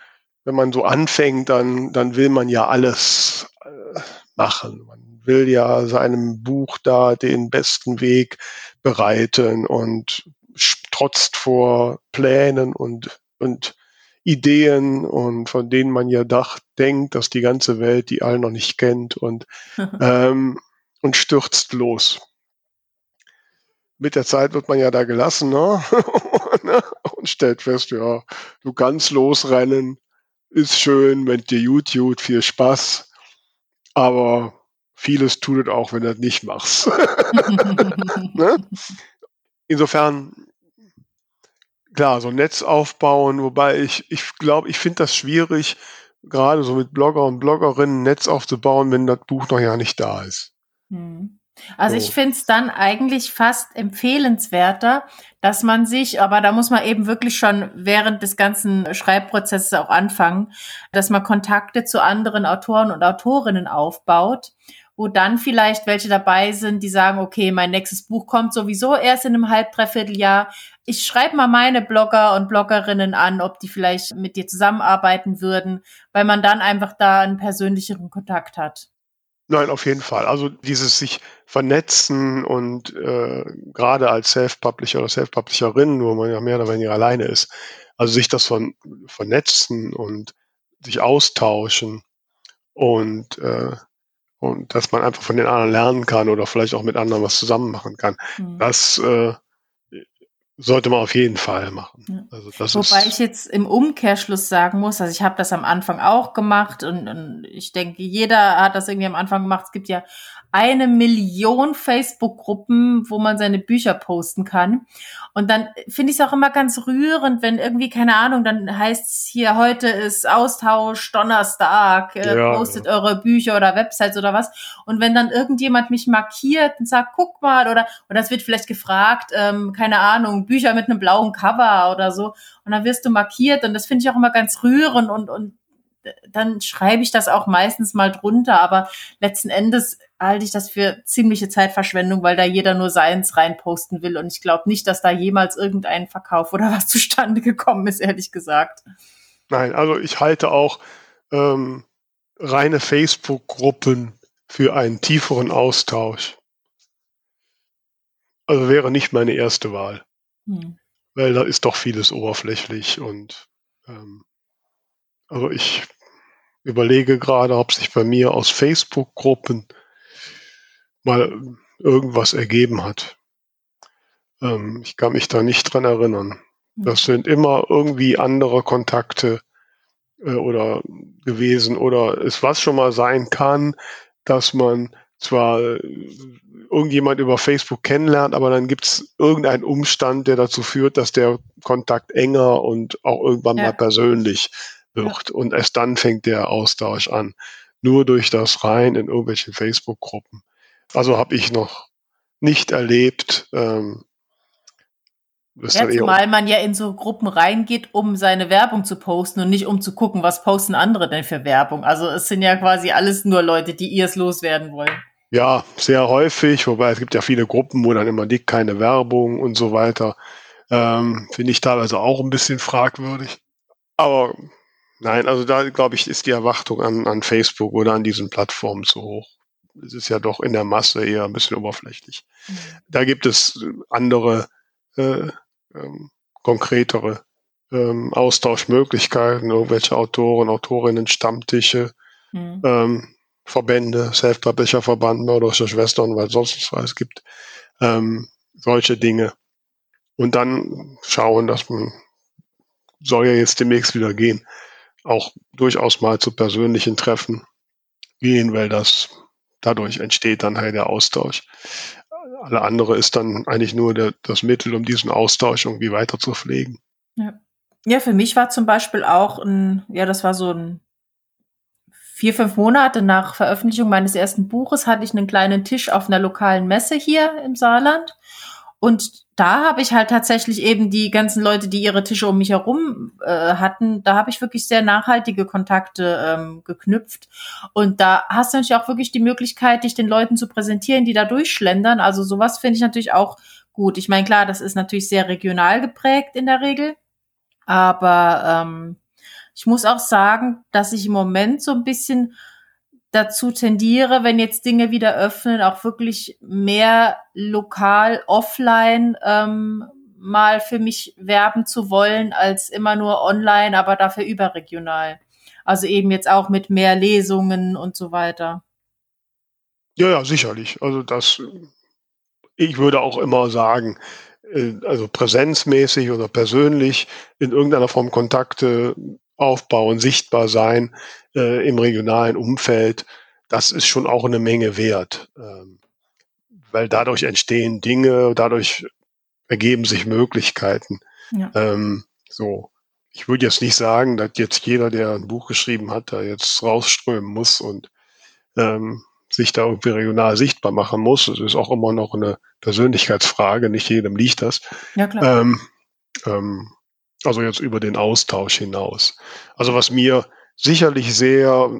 wenn man so anfängt, dann, dann will man ja alles äh, machen. Man will ja seinem Buch da den besten Weg bereiten und trotzt vor Plänen und, und Ideen und von denen man ja dacht, denkt, dass die ganze Welt die alle noch nicht kennt und, ähm, und stürzt los. Mit der Zeit wird man ja da gelassen ne? und stellt fest, ja, du kannst losrennen, ist schön, wenn dir YouTube, viel Spaß, aber vieles tut es auch, wenn du das nicht machst. ne? Insofern klar, so ein Netz aufbauen, wobei ich, ich glaube, ich finde das schwierig, gerade so mit Blogger und Bloggerinnen ein Netz aufzubauen, wenn das Buch noch ja nicht da ist. Hm. Also so. ich finde es dann eigentlich fast empfehlenswerter, dass man sich, aber da muss man eben wirklich schon während des ganzen Schreibprozesses auch anfangen, dass man Kontakte zu anderen Autoren und Autorinnen aufbaut wo dann vielleicht welche dabei sind, die sagen, okay, mein nächstes Buch kommt sowieso erst in einem halb, dreiviertel Jahr. Ich schreibe mal meine Blogger und Bloggerinnen an, ob die vielleicht mit dir zusammenarbeiten würden, weil man dann einfach da einen persönlicheren Kontakt hat. Nein, auf jeden Fall. Also dieses sich vernetzen und äh, gerade als Self-Publisher oder Self-Publisherin, wo man ja mehr oder weniger alleine ist, also sich das von vernetzen und sich austauschen und äh, und dass man einfach von den anderen lernen kann oder vielleicht auch mit anderen was zusammen machen kann. Mhm. Das äh, sollte man auf jeden Fall machen. Ja. Also das Wobei ich jetzt im Umkehrschluss sagen muss, also ich habe das am Anfang auch gemacht und, und ich denke, jeder hat das irgendwie am Anfang gemacht. Es gibt ja eine Million Facebook-Gruppen, wo man seine Bücher posten kann. Und dann finde ich es auch immer ganz rührend, wenn irgendwie, keine Ahnung, dann heißt es hier, heute ist Austausch, Donnerstag, äh, ja, postet ja. eure Bücher oder Websites oder was. Und wenn dann irgendjemand mich markiert und sagt, guck mal, oder, oder es wird vielleicht gefragt, ähm, keine Ahnung, Bücher mit einem blauen Cover oder so. Und dann wirst du markiert und das finde ich auch immer ganz rührend und, und dann schreibe ich das auch meistens mal drunter, aber letzten Endes halte ich das für ziemliche Zeitverschwendung, weil da jeder nur seins reinposten will und ich glaube nicht, dass da jemals irgendein Verkauf oder was zustande gekommen ist, ehrlich gesagt. Nein, also ich halte auch ähm, reine Facebook-Gruppen für einen tieferen Austausch. Also wäre nicht meine erste Wahl. Hm. Weil da ist doch vieles oberflächlich und ähm, also ich überlege gerade, ob sich bei mir aus Facebook-Gruppen mal irgendwas ergeben hat. Ähm, ich kann mich da nicht dran erinnern. Das mhm. sind immer irgendwie andere Kontakte äh, oder gewesen oder es was schon mal sein kann, dass man zwar äh, irgendjemand über Facebook kennenlernt, aber dann gibt es irgendeinen Umstand, der dazu führt, dass der Kontakt enger und auch irgendwann ja. mal persönlich wird. Ja. Und erst dann fängt der Austausch an. Nur durch das Rein in irgendwelche Facebook-Gruppen. Also habe ich noch nicht erlebt. Ähm, ja, zumal man ja in so Gruppen reingeht, um seine Werbung zu posten und nicht um zu gucken, was posten andere denn für Werbung. Also es sind ja quasi alles nur Leute, die ihr es loswerden wollen. Ja, sehr häufig, wobei es gibt ja viele Gruppen, wo dann immer dick keine Werbung und so weiter. Ähm, Finde ich teilweise auch ein bisschen fragwürdig. Aber Nein, also da glaube ich, ist die Erwartung an, an Facebook oder an diesen Plattformen zu hoch. Es ist ja doch in der Masse eher ein bisschen oberflächlich. Mhm. Da gibt es andere, äh, ähm, konkretere ähm, Austauschmöglichkeiten, irgendwelche Autoren, Autorinnen, Stammtische, mhm. ähm, Verbände, Self-Publisher-Verband, Mörderische Schwestern, weil sonst was es gibt, ähm, solche Dinge. Und dann schauen, dass man soll ja jetzt demnächst wieder gehen auch durchaus mal zu persönlichen Treffen gehen, weil das dadurch entsteht dann halt der Austausch. Alle andere ist dann eigentlich nur der, das Mittel, um diesen Austausch irgendwie weiter zu pflegen. Ja. ja, für mich war zum Beispiel auch ein, ja, das war so ein vier, fünf Monate nach Veröffentlichung meines ersten Buches hatte ich einen kleinen Tisch auf einer lokalen Messe hier im Saarland. Und da habe ich halt tatsächlich eben die ganzen Leute, die ihre Tische um mich herum äh, hatten, da habe ich wirklich sehr nachhaltige Kontakte ähm, geknüpft. Und da hast du natürlich auch wirklich die Möglichkeit, dich den Leuten zu präsentieren, die da durchschlendern. Also sowas finde ich natürlich auch gut. Ich meine, klar, das ist natürlich sehr regional geprägt in der Regel. Aber ähm, ich muss auch sagen, dass ich im Moment so ein bisschen dazu tendiere, wenn jetzt Dinge wieder öffnen, auch wirklich mehr lokal, offline ähm, mal für mich werben zu wollen, als immer nur online, aber dafür überregional. Also eben jetzt auch mit mehr Lesungen und so weiter. Ja, ja, sicherlich. Also das, ich würde auch immer sagen, äh, also präsenzmäßig oder persönlich in irgendeiner Form Kontakte aufbauen, sichtbar sein äh, im regionalen Umfeld, das ist schon auch eine Menge wert. Ähm, weil dadurch entstehen Dinge, dadurch ergeben sich Möglichkeiten. Ja. Ähm, so. Ich würde jetzt nicht sagen, dass jetzt jeder, der ein Buch geschrieben hat, da jetzt rausströmen muss und ähm, sich da irgendwie regional sichtbar machen muss. Es ist auch immer noch eine Persönlichkeitsfrage, nicht jedem liegt das. Ja, klar. Ähm, ähm, also jetzt über den Austausch hinaus. Also was mir sicherlich sehr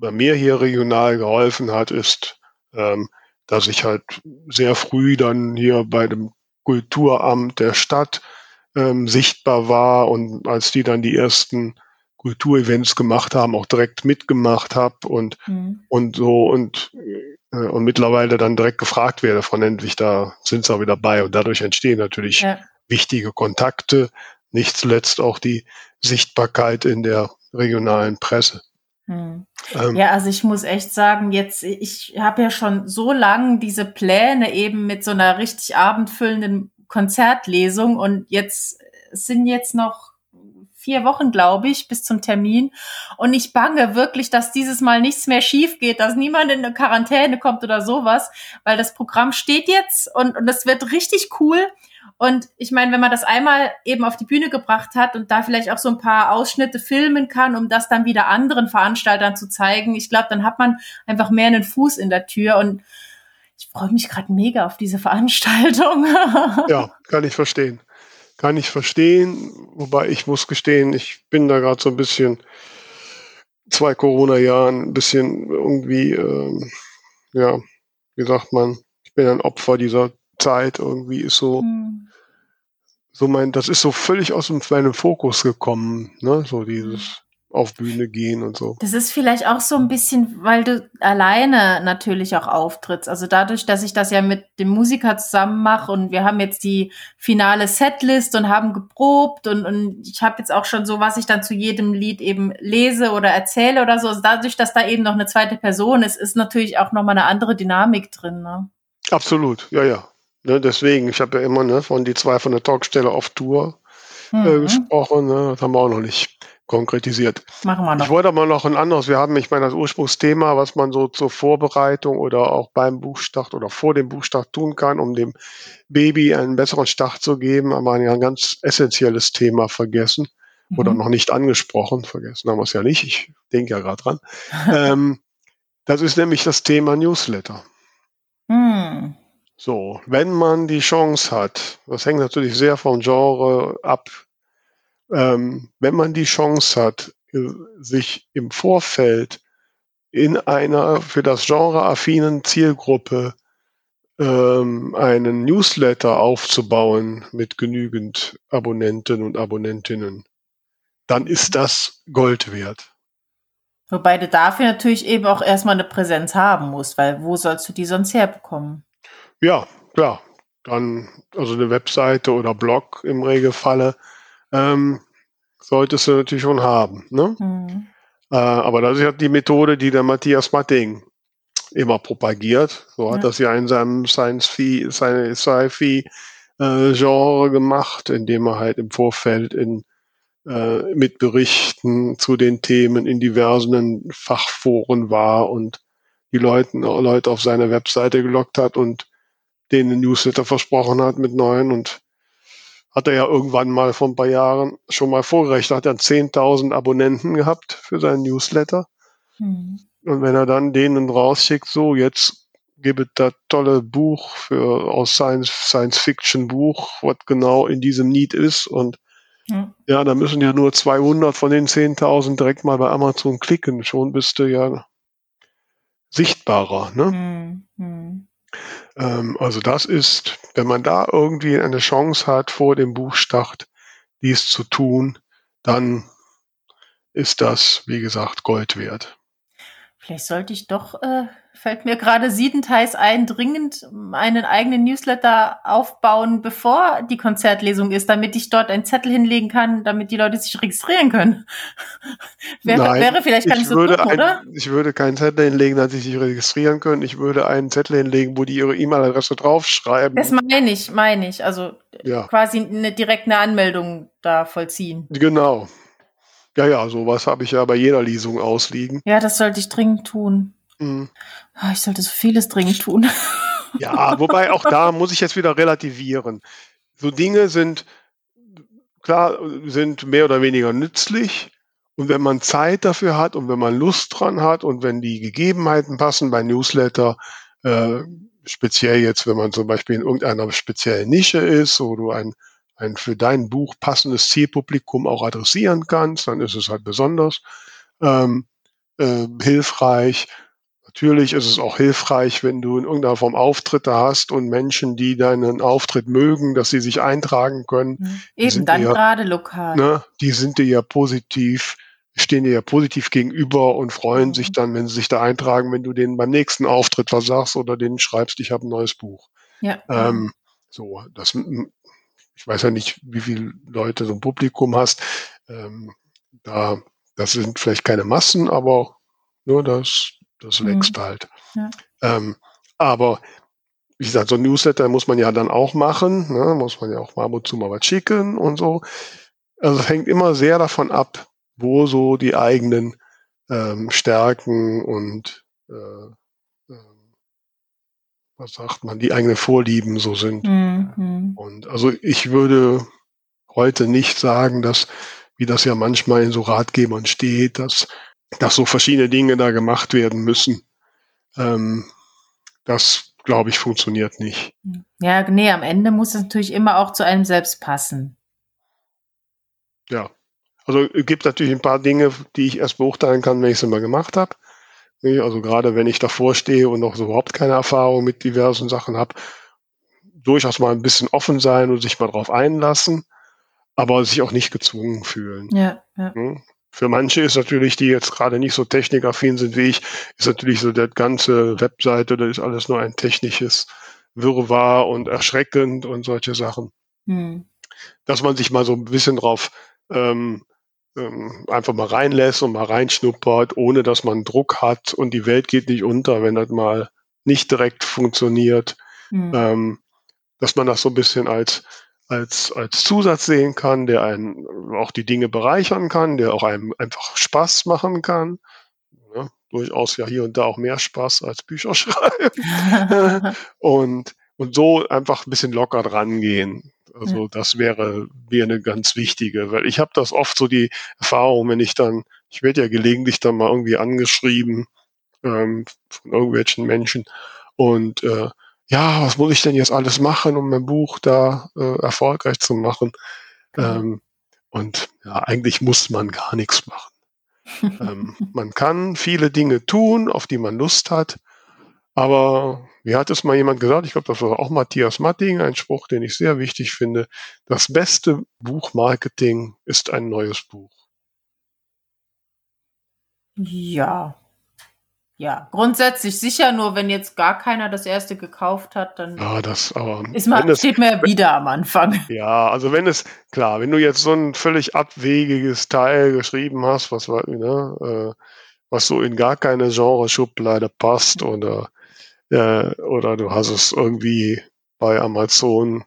bei mir hier regional geholfen hat, ist, ähm, dass ich halt sehr früh dann hier bei dem Kulturamt der Stadt ähm, sichtbar war und als die dann die ersten Kulturevents gemacht haben, auch direkt mitgemacht habe und, mhm. und so und, äh, und mittlerweile dann direkt gefragt werde von endlich, da sind sie auch wieder bei und dadurch entstehen natürlich ja. wichtige Kontakte, nicht zuletzt auch die Sichtbarkeit in der regionalen Presse. Hm. Ähm, ja, also ich muss echt sagen, jetzt, ich habe ja schon so lange diese Pläne eben mit so einer richtig abendfüllenden Konzertlesung und jetzt sind jetzt noch vier Wochen, glaube ich, bis zum Termin. Und ich bange wirklich, dass dieses Mal nichts mehr schief geht, dass niemand in eine Quarantäne kommt oder sowas, weil das Programm steht jetzt und, und das wird richtig cool. Und ich meine, wenn man das einmal eben auf die Bühne gebracht hat und da vielleicht auch so ein paar Ausschnitte filmen kann, um das dann wieder anderen Veranstaltern zu zeigen, ich glaube, dann hat man einfach mehr einen Fuß in der Tür. Und ich freue mich gerade mega auf diese Veranstaltung. ja, kann ich verstehen. Kann ich verstehen, wobei ich muss gestehen, ich bin da gerade so ein bisschen zwei Corona-Jahren ein bisschen irgendwie, ähm, ja, wie sagt man, ich bin ein Opfer dieser Zeit, irgendwie ist so, hm. so mein, das ist so völlig aus meinem Fokus gekommen, ne, so dieses, auf Bühne gehen und so. Das ist vielleicht auch so ein bisschen, weil du alleine natürlich auch auftrittst. Also dadurch, dass ich das ja mit dem Musiker zusammen mache und wir haben jetzt die finale Setlist und haben geprobt und, und ich habe jetzt auch schon so, was ich dann zu jedem Lied eben lese oder erzähle oder so. Also dadurch, dass da eben noch eine zweite Person ist, ist natürlich auch nochmal eine andere Dynamik drin. Ne? Absolut, ja, ja. Ne, deswegen, ich habe ja immer ne, von die zwei von der Talkstelle auf Tour äh, mhm. gesprochen. Ne, das haben wir auch noch nicht konkretisiert. Machen wir noch. Ich wollte aber noch ein anderes. Wir haben, ich meine, das Ursprungsthema, was man so zur Vorbereitung oder auch beim Buchstart oder vor dem Buchstart tun kann, um dem Baby einen besseren Start zu geben, haben wir ein ganz essentielles Thema vergessen mhm. oder noch nicht angesprochen. Vergessen haben wir es ja nicht. Ich denke ja gerade dran. ähm, das ist nämlich das Thema Newsletter. Mhm. So, wenn man die Chance hat, das hängt natürlich sehr vom Genre ab, ähm, wenn man die Chance hat, äh, sich im Vorfeld in einer für das Genre affinen Zielgruppe ähm, einen Newsletter aufzubauen mit genügend Abonnenten und Abonnentinnen, dann ist das Gold wert. Wobei du dafür natürlich eben auch erstmal eine Präsenz haben musst, weil wo sollst du die sonst herbekommen? Ja, klar. Dann, also eine Webseite oder Blog im Regelfalle ähm, solltest du natürlich schon haben. Ne? Mhm. Äh, aber das ist ja die Methode, die der Matthias Matting immer propagiert. So hat ja. das ja in seinem Science-Fi, seine Sci-Fi äh, gemacht, indem er halt im Vorfeld in äh, mit Berichten zu den Themen in diversen Fachforen war und die Leute, Leute auf seine Webseite gelockt hat und denen Newsletter versprochen hat mit neuen und hat er ja irgendwann mal vor ein paar Jahren schon mal vorgerechnet, hat er 10.000 Abonnenten gehabt für seinen Newsletter. Mhm. Und wenn er dann denen rausschickt, so jetzt gibt es das tolle Buch für aus Science, Science Fiction Buch, was genau in diesem Need ist und ja, da müssen ja nur 200 von den 10.000 direkt mal bei Amazon klicken, schon bist du ja sichtbarer, ne? Mhm. Ähm, also das ist, wenn man da irgendwie eine Chance hat, vor dem Buchstart dies zu tun, dann ist das, wie gesagt, Gold wert. Vielleicht sollte ich doch, äh, fällt mir gerade siedenteils ein, dringend einen eigenen Newsletter aufbauen, bevor die Konzertlesung ist, damit ich dort einen Zettel hinlegen kann, damit die Leute sich registrieren können. wäre, Nein, wäre vielleicht gar nicht so dumm, oder? Ich würde keinen Zettel hinlegen, dass sie sich registrieren können. Ich würde einen Zettel hinlegen, wo die ihre E-Mail-Adresse draufschreiben. Das meine ich, meine ich. Also ja. quasi eine direkte Anmeldung da vollziehen. Genau. Ja, ja, sowas habe ich ja bei jeder Lesung ausliegen. Ja, das sollte ich dringend tun. Mhm. Ah, ich sollte so vieles dringend tun. Ja, wobei auch da muss ich jetzt wieder relativieren. So Dinge sind, klar, sind mehr oder weniger nützlich. Und wenn man Zeit dafür hat und wenn man Lust dran hat und wenn die Gegebenheiten passen bei Newsletter, äh, speziell jetzt, wenn man zum Beispiel in irgendeiner speziellen Nische ist, wo du ein ein für dein Buch passendes Zielpublikum auch adressieren kannst, dann ist es halt besonders ähm, äh, hilfreich. Natürlich ist es auch hilfreich, wenn du in irgendeiner Form Auftritte hast und Menschen, die deinen Auftritt mögen, dass sie sich eintragen können. Mhm. Eben, dann ja, gerade lokal. Ne, die sind dir ja positiv, stehen dir ja positiv gegenüber und freuen mhm. sich dann, wenn sie sich da eintragen, wenn du denen beim nächsten Auftritt versagst oder denen schreibst, ich habe ein neues Buch. Ja. Ähm, so, das ich weiß ja nicht, wie viele Leute so ein Publikum hast. Ähm, da, das sind vielleicht keine Massen, aber nur das, das mhm. wächst halt. Ja. Ähm, aber wie gesagt, so ein Newsletter muss man ja dann auch machen, ne? muss man ja auch mal ab und zu mal was schicken und so. also es hängt immer sehr davon ab, wo so die eigenen ähm, Stärken und äh, äh, was sagt man, die eigenen Vorlieben so sind. Mhm. Und also ich würde heute nicht sagen, dass, wie das ja manchmal in so Ratgebern steht, dass, dass so verschiedene Dinge da gemacht werden müssen. Ähm, das, glaube ich, funktioniert nicht. Ja, nee, am Ende muss es natürlich immer auch zu einem selbst passen. Ja. Also es gibt natürlich ein paar Dinge, die ich erst beurteilen kann, wenn ich sie mal gemacht habe. Also gerade wenn ich davor stehe und noch so überhaupt keine Erfahrung mit diversen Sachen habe, durchaus mal ein bisschen offen sein und sich mal drauf einlassen, aber sich auch nicht gezwungen fühlen. Ja, ja. Hm? Für manche ist natürlich, die jetzt gerade nicht so technikaffin sind wie ich, ist natürlich so der ganze Webseite, das ist alles nur ein technisches Wirrwarr und erschreckend und solche Sachen. Hm. Dass man sich mal so ein bisschen drauf ähm, ähm, einfach mal reinlässt und mal reinschnuppert, ohne dass man Druck hat und die Welt geht nicht unter, wenn das mal nicht direkt funktioniert. Mhm. Ähm, dass man das so ein bisschen als, als, als Zusatz sehen kann, der einen auch die Dinge bereichern kann, der auch einem einfach Spaß machen kann. Ja, durchaus ja hier und da auch mehr Spaß als Bücher schreiben. und, und so einfach ein bisschen locker dran gehen. Also das wäre mir eine ganz wichtige, weil ich habe das oft so die Erfahrung, wenn ich dann, ich werde ja gelegentlich dann mal irgendwie angeschrieben ähm, von irgendwelchen Menschen und äh, ja, was muss ich denn jetzt alles machen, um mein Buch da äh, erfolgreich zu machen? Genau. Ähm, und ja, eigentlich muss man gar nichts machen. ähm, man kann viele Dinge tun, auf die man Lust hat, aber wie hat es mal jemand gesagt? Ich glaube, das war auch Matthias Matting, ein Spruch, den ich sehr wichtig finde. Das beste Buchmarketing ist ein neues Buch. Ja. Ja, grundsätzlich sicher, nur wenn jetzt gar keiner das erste gekauft hat, dann ja, das, aber ist man, es, steht man ja wieder am Anfang. Ja, also wenn es, klar, wenn du jetzt so ein völlig abwegiges Teil geschrieben hast, was ne, äh, was so in gar keine Genre-Schublade passt oder äh, oder du hast es irgendwie bei Amazon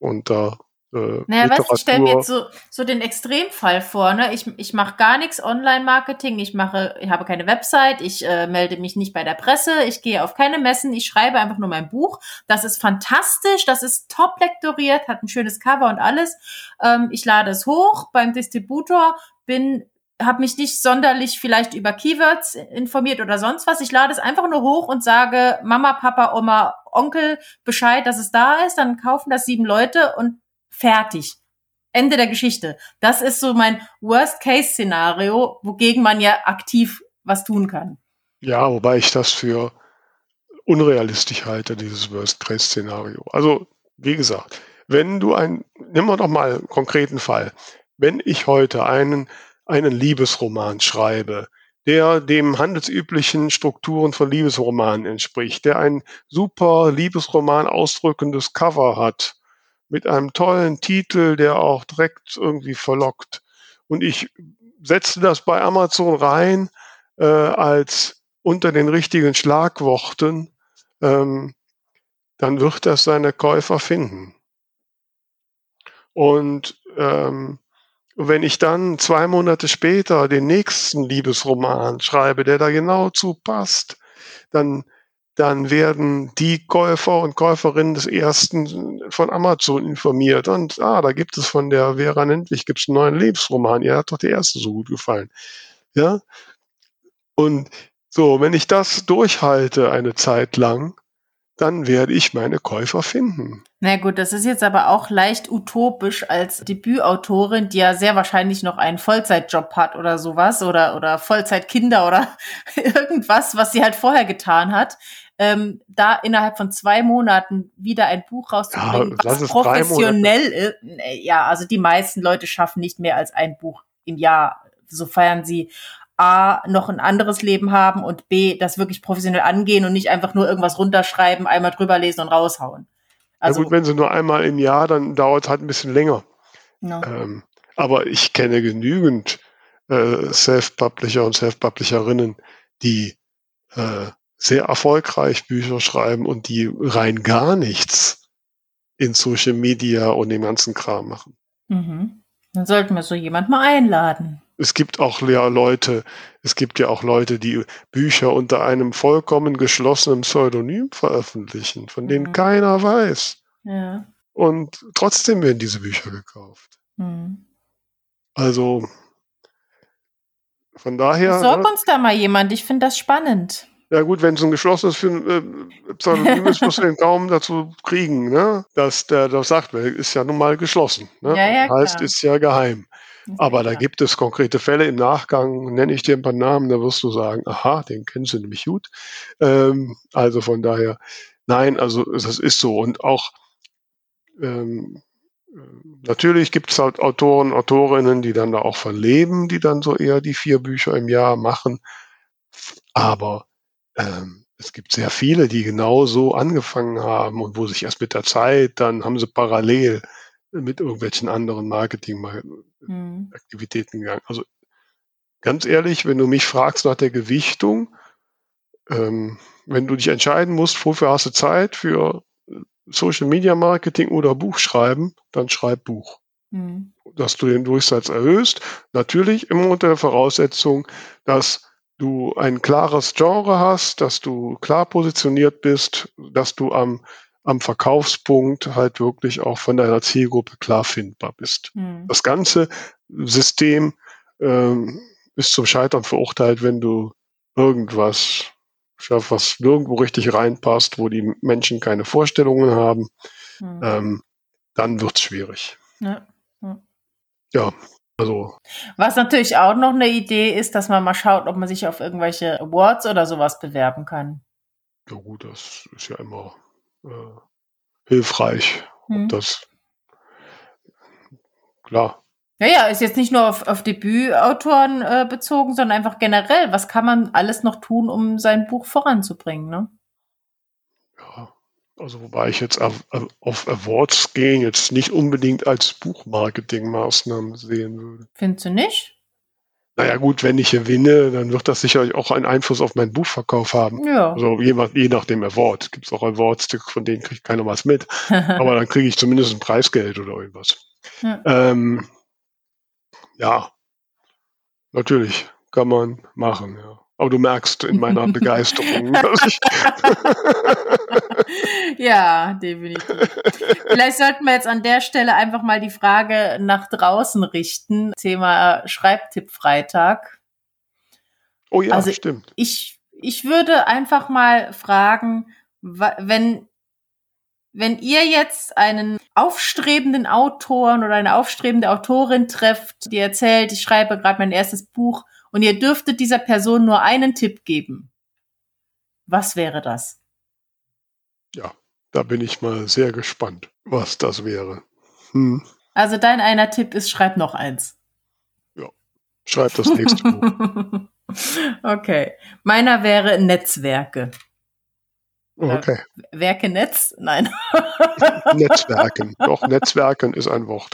unter äh, naja, weißt du, ich stelle mir jetzt so, so den Extremfall vor. Ne? Ich, ich mache gar nichts Online-Marketing, ich mache, ich habe keine Website, ich äh, melde mich nicht bei der Presse, ich gehe auf keine Messen, ich schreibe einfach nur mein Buch. Das ist fantastisch, das ist top lektoriert, hat ein schönes Cover und alles. Ähm, ich lade es hoch beim Distributor, bin habe mich nicht sonderlich vielleicht über Keywords informiert oder sonst was. Ich lade es einfach nur hoch und sage Mama, Papa, Oma, Onkel Bescheid, dass es da ist. Dann kaufen das sieben Leute und fertig. Ende der Geschichte. Das ist so mein Worst-Case-Szenario, wogegen man ja aktiv was tun kann. Ja, wobei ich das für unrealistisch halte, dieses Worst-Case-Szenario. Also, wie gesagt, wenn du ein, nimm mal doch mal einen konkreten Fall. Wenn ich heute einen einen Liebesroman schreibe, der dem handelsüblichen Strukturen von Liebesromanen entspricht, der ein super Liebesroman ausdrückendes Cover hat, mit einem tollen Titel, der auch direkt irgendwie verlockt. Und ich setze das bei Amazon rein äh, als unter den richtigen Schlagworten, ähm, dann wird das seine Käufer finden. Und ähm, wenn ich dann zwei Monate später den nächsten Liebesroman schreibe, der da genau zu passt, dann, dann werden die Käufer und Käuferinnen des ersten von Amazon informiert. Und ah, da gibt es von der Vera Nendlich gibt's einen neuen Liebesroman. Ihr hat doch der erste so gut gefallen. Ja. Und so, wenn ich das durchhalte eine Zeit lang, dann werde ich meine Käufer finden. Na gut, das ist jetzt aber auch leicht utopisch als Debütautorin, die ja sehr wahrscheinlich noch einen Vollzeitjob hat oder sowas oder, oder Vollzeitkinder oder irgendwas, was sie halt vorher getan hat. Ähm, da innerhalb von zwei Monaten wieder ein Buch rauszubringen, ja, was professionell ist. Ja, also die meisten Leute schaffen nicht mehr als ein Buch im Jahr, sofern sie A, noch ein anderes Leben haben und B, das wirklich professionell angehen und nicht einfach nur irgendwas runterschreiben, einmal drüber lesen und raushauen. Also, ja gut, wenn sie nur einmal im Jahr, dann dauert es halt ein bisschen länger. No. Ähm, aber ich kenne genügend äh, Self-Publisher und Self-Publisherinnen, die äh, sehr erfolgreich Bücher schreiben und die rein gar nichts in Social Media und dem ganzen Kram machen. Mhm. Dann sollten wir so jemand mal einladen. Es gibt auch ja Leute, es gibt ja auch Leute, die Bücher unter einem vollkommen geschlossenen Pseudonym veröffentlichen, von denen mhm. keiner weiß. Ja. Und trotzdem werden diese Bücher gekauft. Mhm. Also von daher. Besorg ne, uns da mal jemand, ich finde das spannend. Ja gut, wenn es ein geschlossenes äh, Pseudonym ist, musst du den kaum dazu kriegen, ne? dass der das sagt, weil ist ja nun mal geschlossen. Ne? Ja, ja, heißt, ist ja geheim. Aber da gibt es konkrete Fälle im Nachgang, nenne ich dir ein paar Namen, da wirst du sagen, aha, den kennst du nämlich gut. Ähm, also von daher, nein, also das ist so. Und auch ähm, natürlich gibt es halt Autoren, Autorinnen, die dann da auch von leben, die dann so eher die vier Bücher im Jahr machen. Aber ähm, es gibt sehr viele, die genau so angefangen haben und wo sich erst mit der Zeit, dann haben sie parallel mit irgendwelchen anderen Marketing-Aktivitäten gegangen. Also ganz ehrlich, wenn du mich fragst nach der Gewichtung, ähm, wenn du dich entscheiden musst, wofür hast du Zeit für Social Media Marketing oder Buchschreiben, dann schreib Buch. Mhm. Dass du den Durchsatz erhöhst. Natürlich immer unter der Voraussetzung, dass du ein klares Genre hast, dass du klar positioniert bist, dass du am, am Verkaufspunkt halt wirklich auch von deiner Zielgruppe klar findbar bist. Mhm. Das ganze System ähm, ist zum Scheitern verurteilt, wenn du irgendwas schaffst, was nirgendwo richtig reinpasst, wo die Menschen keine Vorstellungen haben, mhm. ähm, dann wird's schwierig. Ja. ja. ja. Also. Was natürlich auch noch eine Idee ist, dass man mal schaut, ob man sich auf irgendwelche Awards oder sowas bewerben kann. Ja gut, das ist ja immer äh, hilfreich. Hm. Das klar. Ja, ja, ist jetzt nicht nur auf, auf Debütautoren äh, bezogen, sondern einfach generell. Was kann man alles noch tun, um sein Buch voranzubringen, ne? Ja, also wobei ich jetzt auf, Awards gehen jetzt nicht unbedingt als Buchmarketingmaßnahme sehen würde. Findest du nicht? Naja gut, wenn ich gewinne, dann wird das sicherlich auch einen Einfluss auf meinen Buchverkauf haben. Ja. Also je, je nach dem Award. Gibt es auch Awards, von denen kriegt keiner was mit. Aber dann kriege ich zumindest ein Preisgeld oder irgendwas. Ja. Ähm, ja, natürlich kann man machen, ja. Aber du merkst in meiner Begeisterung, dass ich. ja, definitiv. Vielleicht sollten wir jetzt an der Stelle einfach mal die Frage nach draußen richten. Thema Schreibtipp Freitag. Oh ja, also stimmt. Ich, ich würde einfach mal fragen, wenn, wenn ihr jetzt einen aufstrebenden Autoren oder eine aufstrebende Autorin trefft, die erzählt, ich schreibe gerade mein erstes Buch, und ihr dürftet dieser Person nur einen Tipp geben. Was wäre das? Ja, da bin ich mal sehr gespannt, was das wäre. Hm. Also dein einer Tipp ist, schreib noch eins. Ja, schreib das nächste Buch. okay. Meiner wäre Netzwerke. Okay. Werke Netz? Nein. Netzwerken. Doch, Netzwerken ist ein Wort.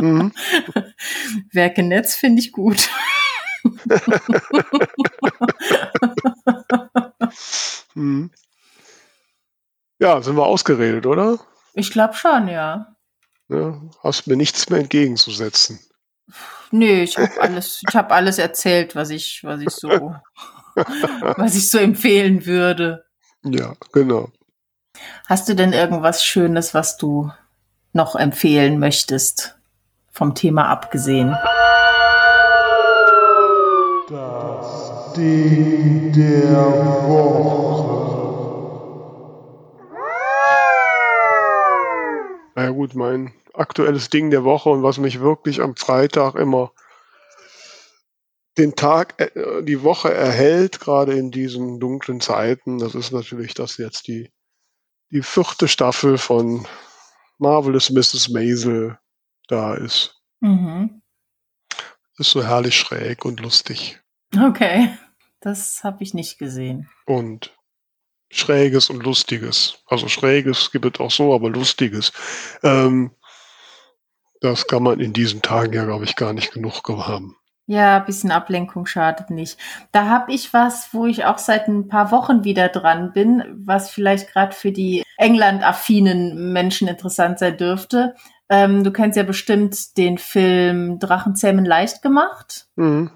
Mhm. Werke Netz finde ich gut. mhm. Ja, sind wir ausgeredet, oder? Ich glaube schon, ja. ja. Hast mir nichts mehr entgegenzusetzen. Nö, ich habe alles, ich habe alles erzählt, was ich, was ich so, was ich so empfehlen würde. Ja, genau. Hast du denn irgendwas Schönes, was du noch empfehlen möchtest, vom Thema abgesehen? Das Ding der Woche. Na ja gut, mein aktuelles Ding der Woche und was mich wirklich am Freitag immer den Tag, äh, die Woche erhält, gerade in diesen dunklen Zeiten. Das ist natürlich, dass jetzt die, die vierte Staffel von Marvelous Mrs. Maisel da ist. Mhm. Ist so herrlich schräg und lustig. Okay, das habe ich nicht gesehen. Und Schräges und Lustiges. Also Schräges gibt es auch so, aber Lustiges. Ähm, das kann man in diesen Tagen ja, glaube ich, gar nicht genug haben. Ja, bisschen Ablenkung schadet nicht. Da habe ich was, wo ich auch seit ein paar Wochen wieder dran bin, was vielleicht gerade für die England-affinen Menschen interessant sein dürfte. Ähm, du kennst ja bestimmt den Film Drachenzähmen leicht gemacht. Mhm.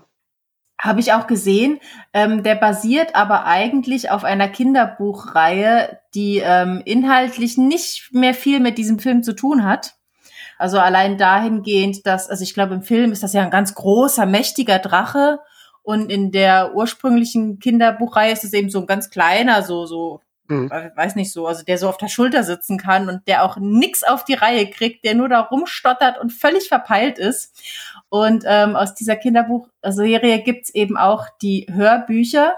Habe ich auch gesehen. Ähm, der basiert aber eigentlich auf einer Kinderbuchreihe, die ähm, inhaltlich nicht mehr viel mit diesem Film zu tun hat. Also allein dahingehend, dass, also ich glaube, im Film ist das ja ein ganz großer, mächtiger Drache. Und in der ursprünglichen Kinderbuchreihe ist es eben so ein ganz kleiner, so, so mhm. weiß nicht so, also der so auf der Schulter sitzen kann und der auch nix auf die Reihe kriegt, der nur da rumstottert und völlig verpeilt ist. Und ähm, aus dieser Kinderbuchserie gibt's eben auch die Hörbücher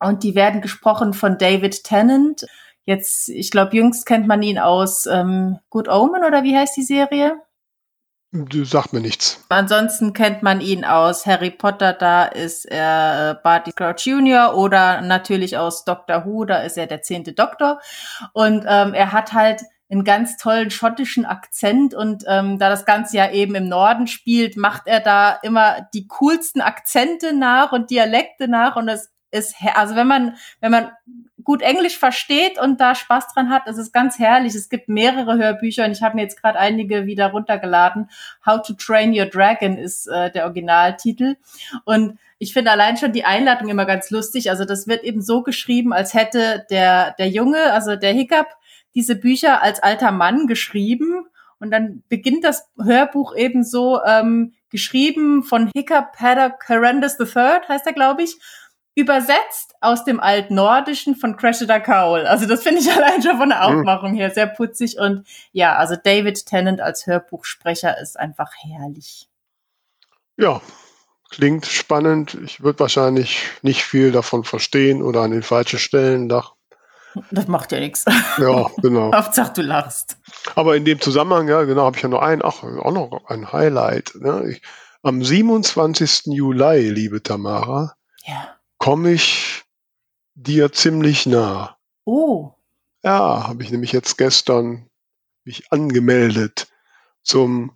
und die werden gesprochen von David Tennant. Jetzt, ich glaube, jüngst kennt man ihn aus ähm, Good Omen oder wie heißt die Serie? Du sagt mir nichts. Ansonsten kennt man ihn aus Harry Potter, da ist er äh, Barty Crouch Jr. oder natürlich aus Doctor Who, da ist er der zehnte Doktor. Und ähm, er hat halt einen ganz tollen schottischen Akzent und ähm, da das Ganze ja eben im Norden spielt, macht er da immer die coolsten Akzente nach und Dialekte nach und es ist, also wenn man, wenn man gut Englisch versteht und da Spaß dran hat, ist es ganz herrlich. Es gibt mehrere Hörbücher und ich habe mir jetzt gerade einige wieder runtergeladen. How to Train Your Dragon ist äh, der Originaltitel. Und ich finde allein schon die Einladung immer ganz lustig. Also das wird eben so geschrieben, als hätte der, der Junge, also der Hiccup, diese Bücher als alter Mann geschrieben. Und dann beginnt das Hörbuch eben so, ähm, geschrieben von Hiccup Paddock Horrendous III, heißt er, glaube ich übersetzt aus dem Altnordischen von Cressida Cowell. Also das finde ich allein schon von der mhm. Aufmachung her sehr putzig und ja, also David Tennant als Hörbuchsprecher ist einfach herrlich. Ja, klingt spannend. Ich würde wahrscheinlich nicht viel davon verstehen oder an den falschen Stellen nach. Das macht ja nichts. Ja, genau. Hauptsache du lachst. Aber in dem Zusammenhang, ja, genau, habe ich ja noch ein, ach, auch noch ein Highlight. Ne? Ich, am 27. Juli, liebe Tamara, ja komme ich dir ziemlich nah. Oh. Ja, habe ich nämlich jetzt gestern mich angemeldet zum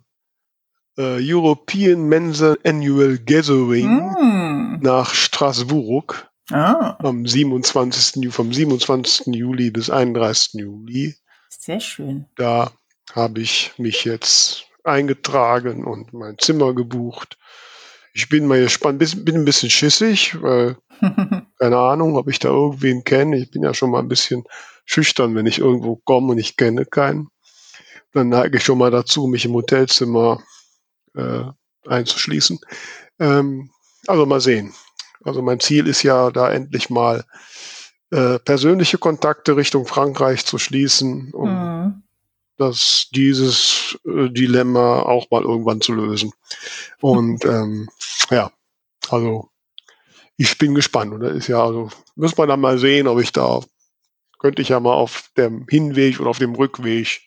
äh, European Mensa Annual Gathering mm. nach Straßburg ah. am 27. vom 27. Juli bis 31. Juli. Sehr schön. Da habe ich mich jetzt eingetragen und mein Zimmer gebucht. Ich bin mal gespannt, bin ein bisschen schissig, weil keine Ahnung, ob ich da irgendwen kenne. Ich bin ja schon mal ein bisschen schüchtern, wenn ich irgendwo komme und ich kenne keinen. Dann neige ich schon mal dazu, mich im Hotelzimmer äh, einzuschließen. Ähm, also mal sehen. Also mein Ziel ist ja, da endlich mal äh, persönliche Kontakte Richtung Frankreich zu schließen, um mhm. das, dieses äh, Dilemma auch mal irgendwann zu lösen. Und ähm, ja, also ich bin gespannt. Und das ist ja, also, muss man dann mal sehen, ob ich da, könnte ich ja mal auf dem Hinweg oder auf dem Rückweg,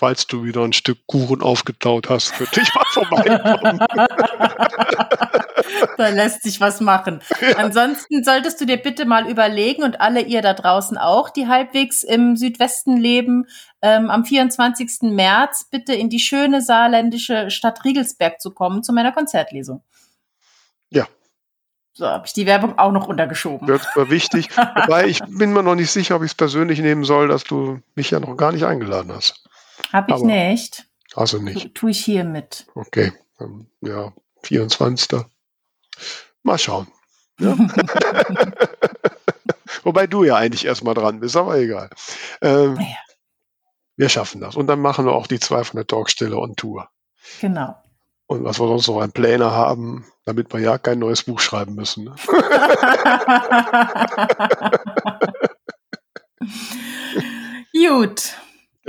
falls du wieder ein Stück Kuchen aufgetaut hast, könnte ich mal vorbeikommen. da lässt sich was machen. Ja. Ansonsten solltest du dir bitte mal überlegen und alle ihr da draußen auch, die halbwegs im Südwesten leben, ähm, am 24. März bitte in die schöne saarländische Stadt Riegelsberg zu kommen zu meiner Konzertlesung. Ja, so habe ich die Werbung auch noch untergeschoben. Das war wichtig. Wobei ich bin mir noch nicht sicher, ob ich es persönlich nehmen soll, dass du mich ja noch gar nicht eingeladen hast. Habe ich nicht. Also nicht. Tue ich hier mit. Okay. Ja, 24. Mal schauen. Ja. Wobei du ja eigentlich erstmal dran bist, aber egal. Ähm, ja. Wir schaffen das. Und dann machen wir auch die zwei von der Talkstelle on Tour. Genau und was wir sonst noch an Pläne haben, damit wir ja kein neues Buch schreiben müssen. Ne? Gut.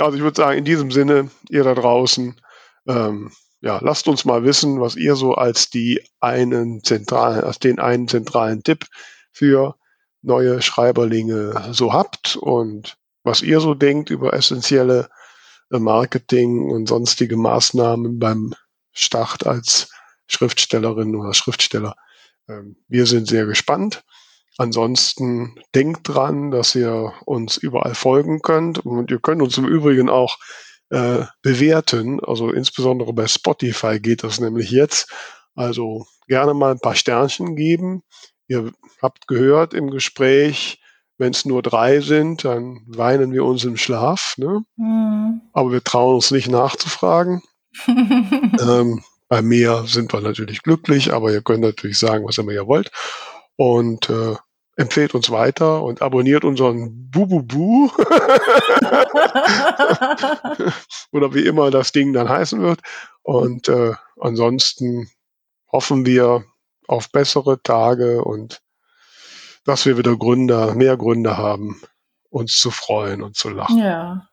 Also ich würde sagen, in diesem Sinne, ihr da draußen, ähm, ja, lasst uns mal wissen, was ihr so als die einen zentralen, als den einen zentralen Tipp für neue Schreiberlinge so habt und was ihr so denkt über essentielle äh, Marketing und sonstige Maßnahmen beim Start als Schriftstellerin oder Schriftsteller. Ähm, wir sind sehr gespannt. Ansonsten denkt dran, dass ihr uns überall folgen könnt und ihr könnt uns im Übrigen auch äh, bewerten. Also insbesondere bei Spotify geht das nämlich jetzt. Also gerne mal ein paar Sternchen geben. Ihr habt gehört im Gespräch, Wenn es nur drei sind, dann weinen wir uns im Schlaf. Ne? Mhm. Aber wir trauen uns nicht nachzufragen. ähm, bei mehr sind wir natürlich glücklich, aber ihr könnt natürlich sagen, was immer ihr wollt. Und äh, empfehlt uns weiter und abonniert unseren Bububu. Oder wie immer das Ding dann heißen wird. Und äh, ansonsten hoffen wir auf bessere Tage und dass wir wieder Gründe, mehr Gründe haben, uns zu freuen und zu lachen. Ja.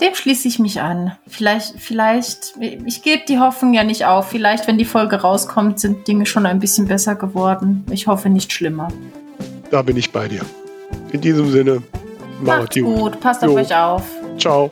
Dem schließe ich mich an. Vielleicht, vielleicht, ich gebe die Hoffnung ja nicht auf. Vielleicht, wenn die Folge rauskommt, sind Dinge schon ein bisschen besser geworden. Ich hoffe nicht schlimmer. Da bin ich bei dir. In diesem Sinne, macht's gut. Passt auf euch auf. Ciao.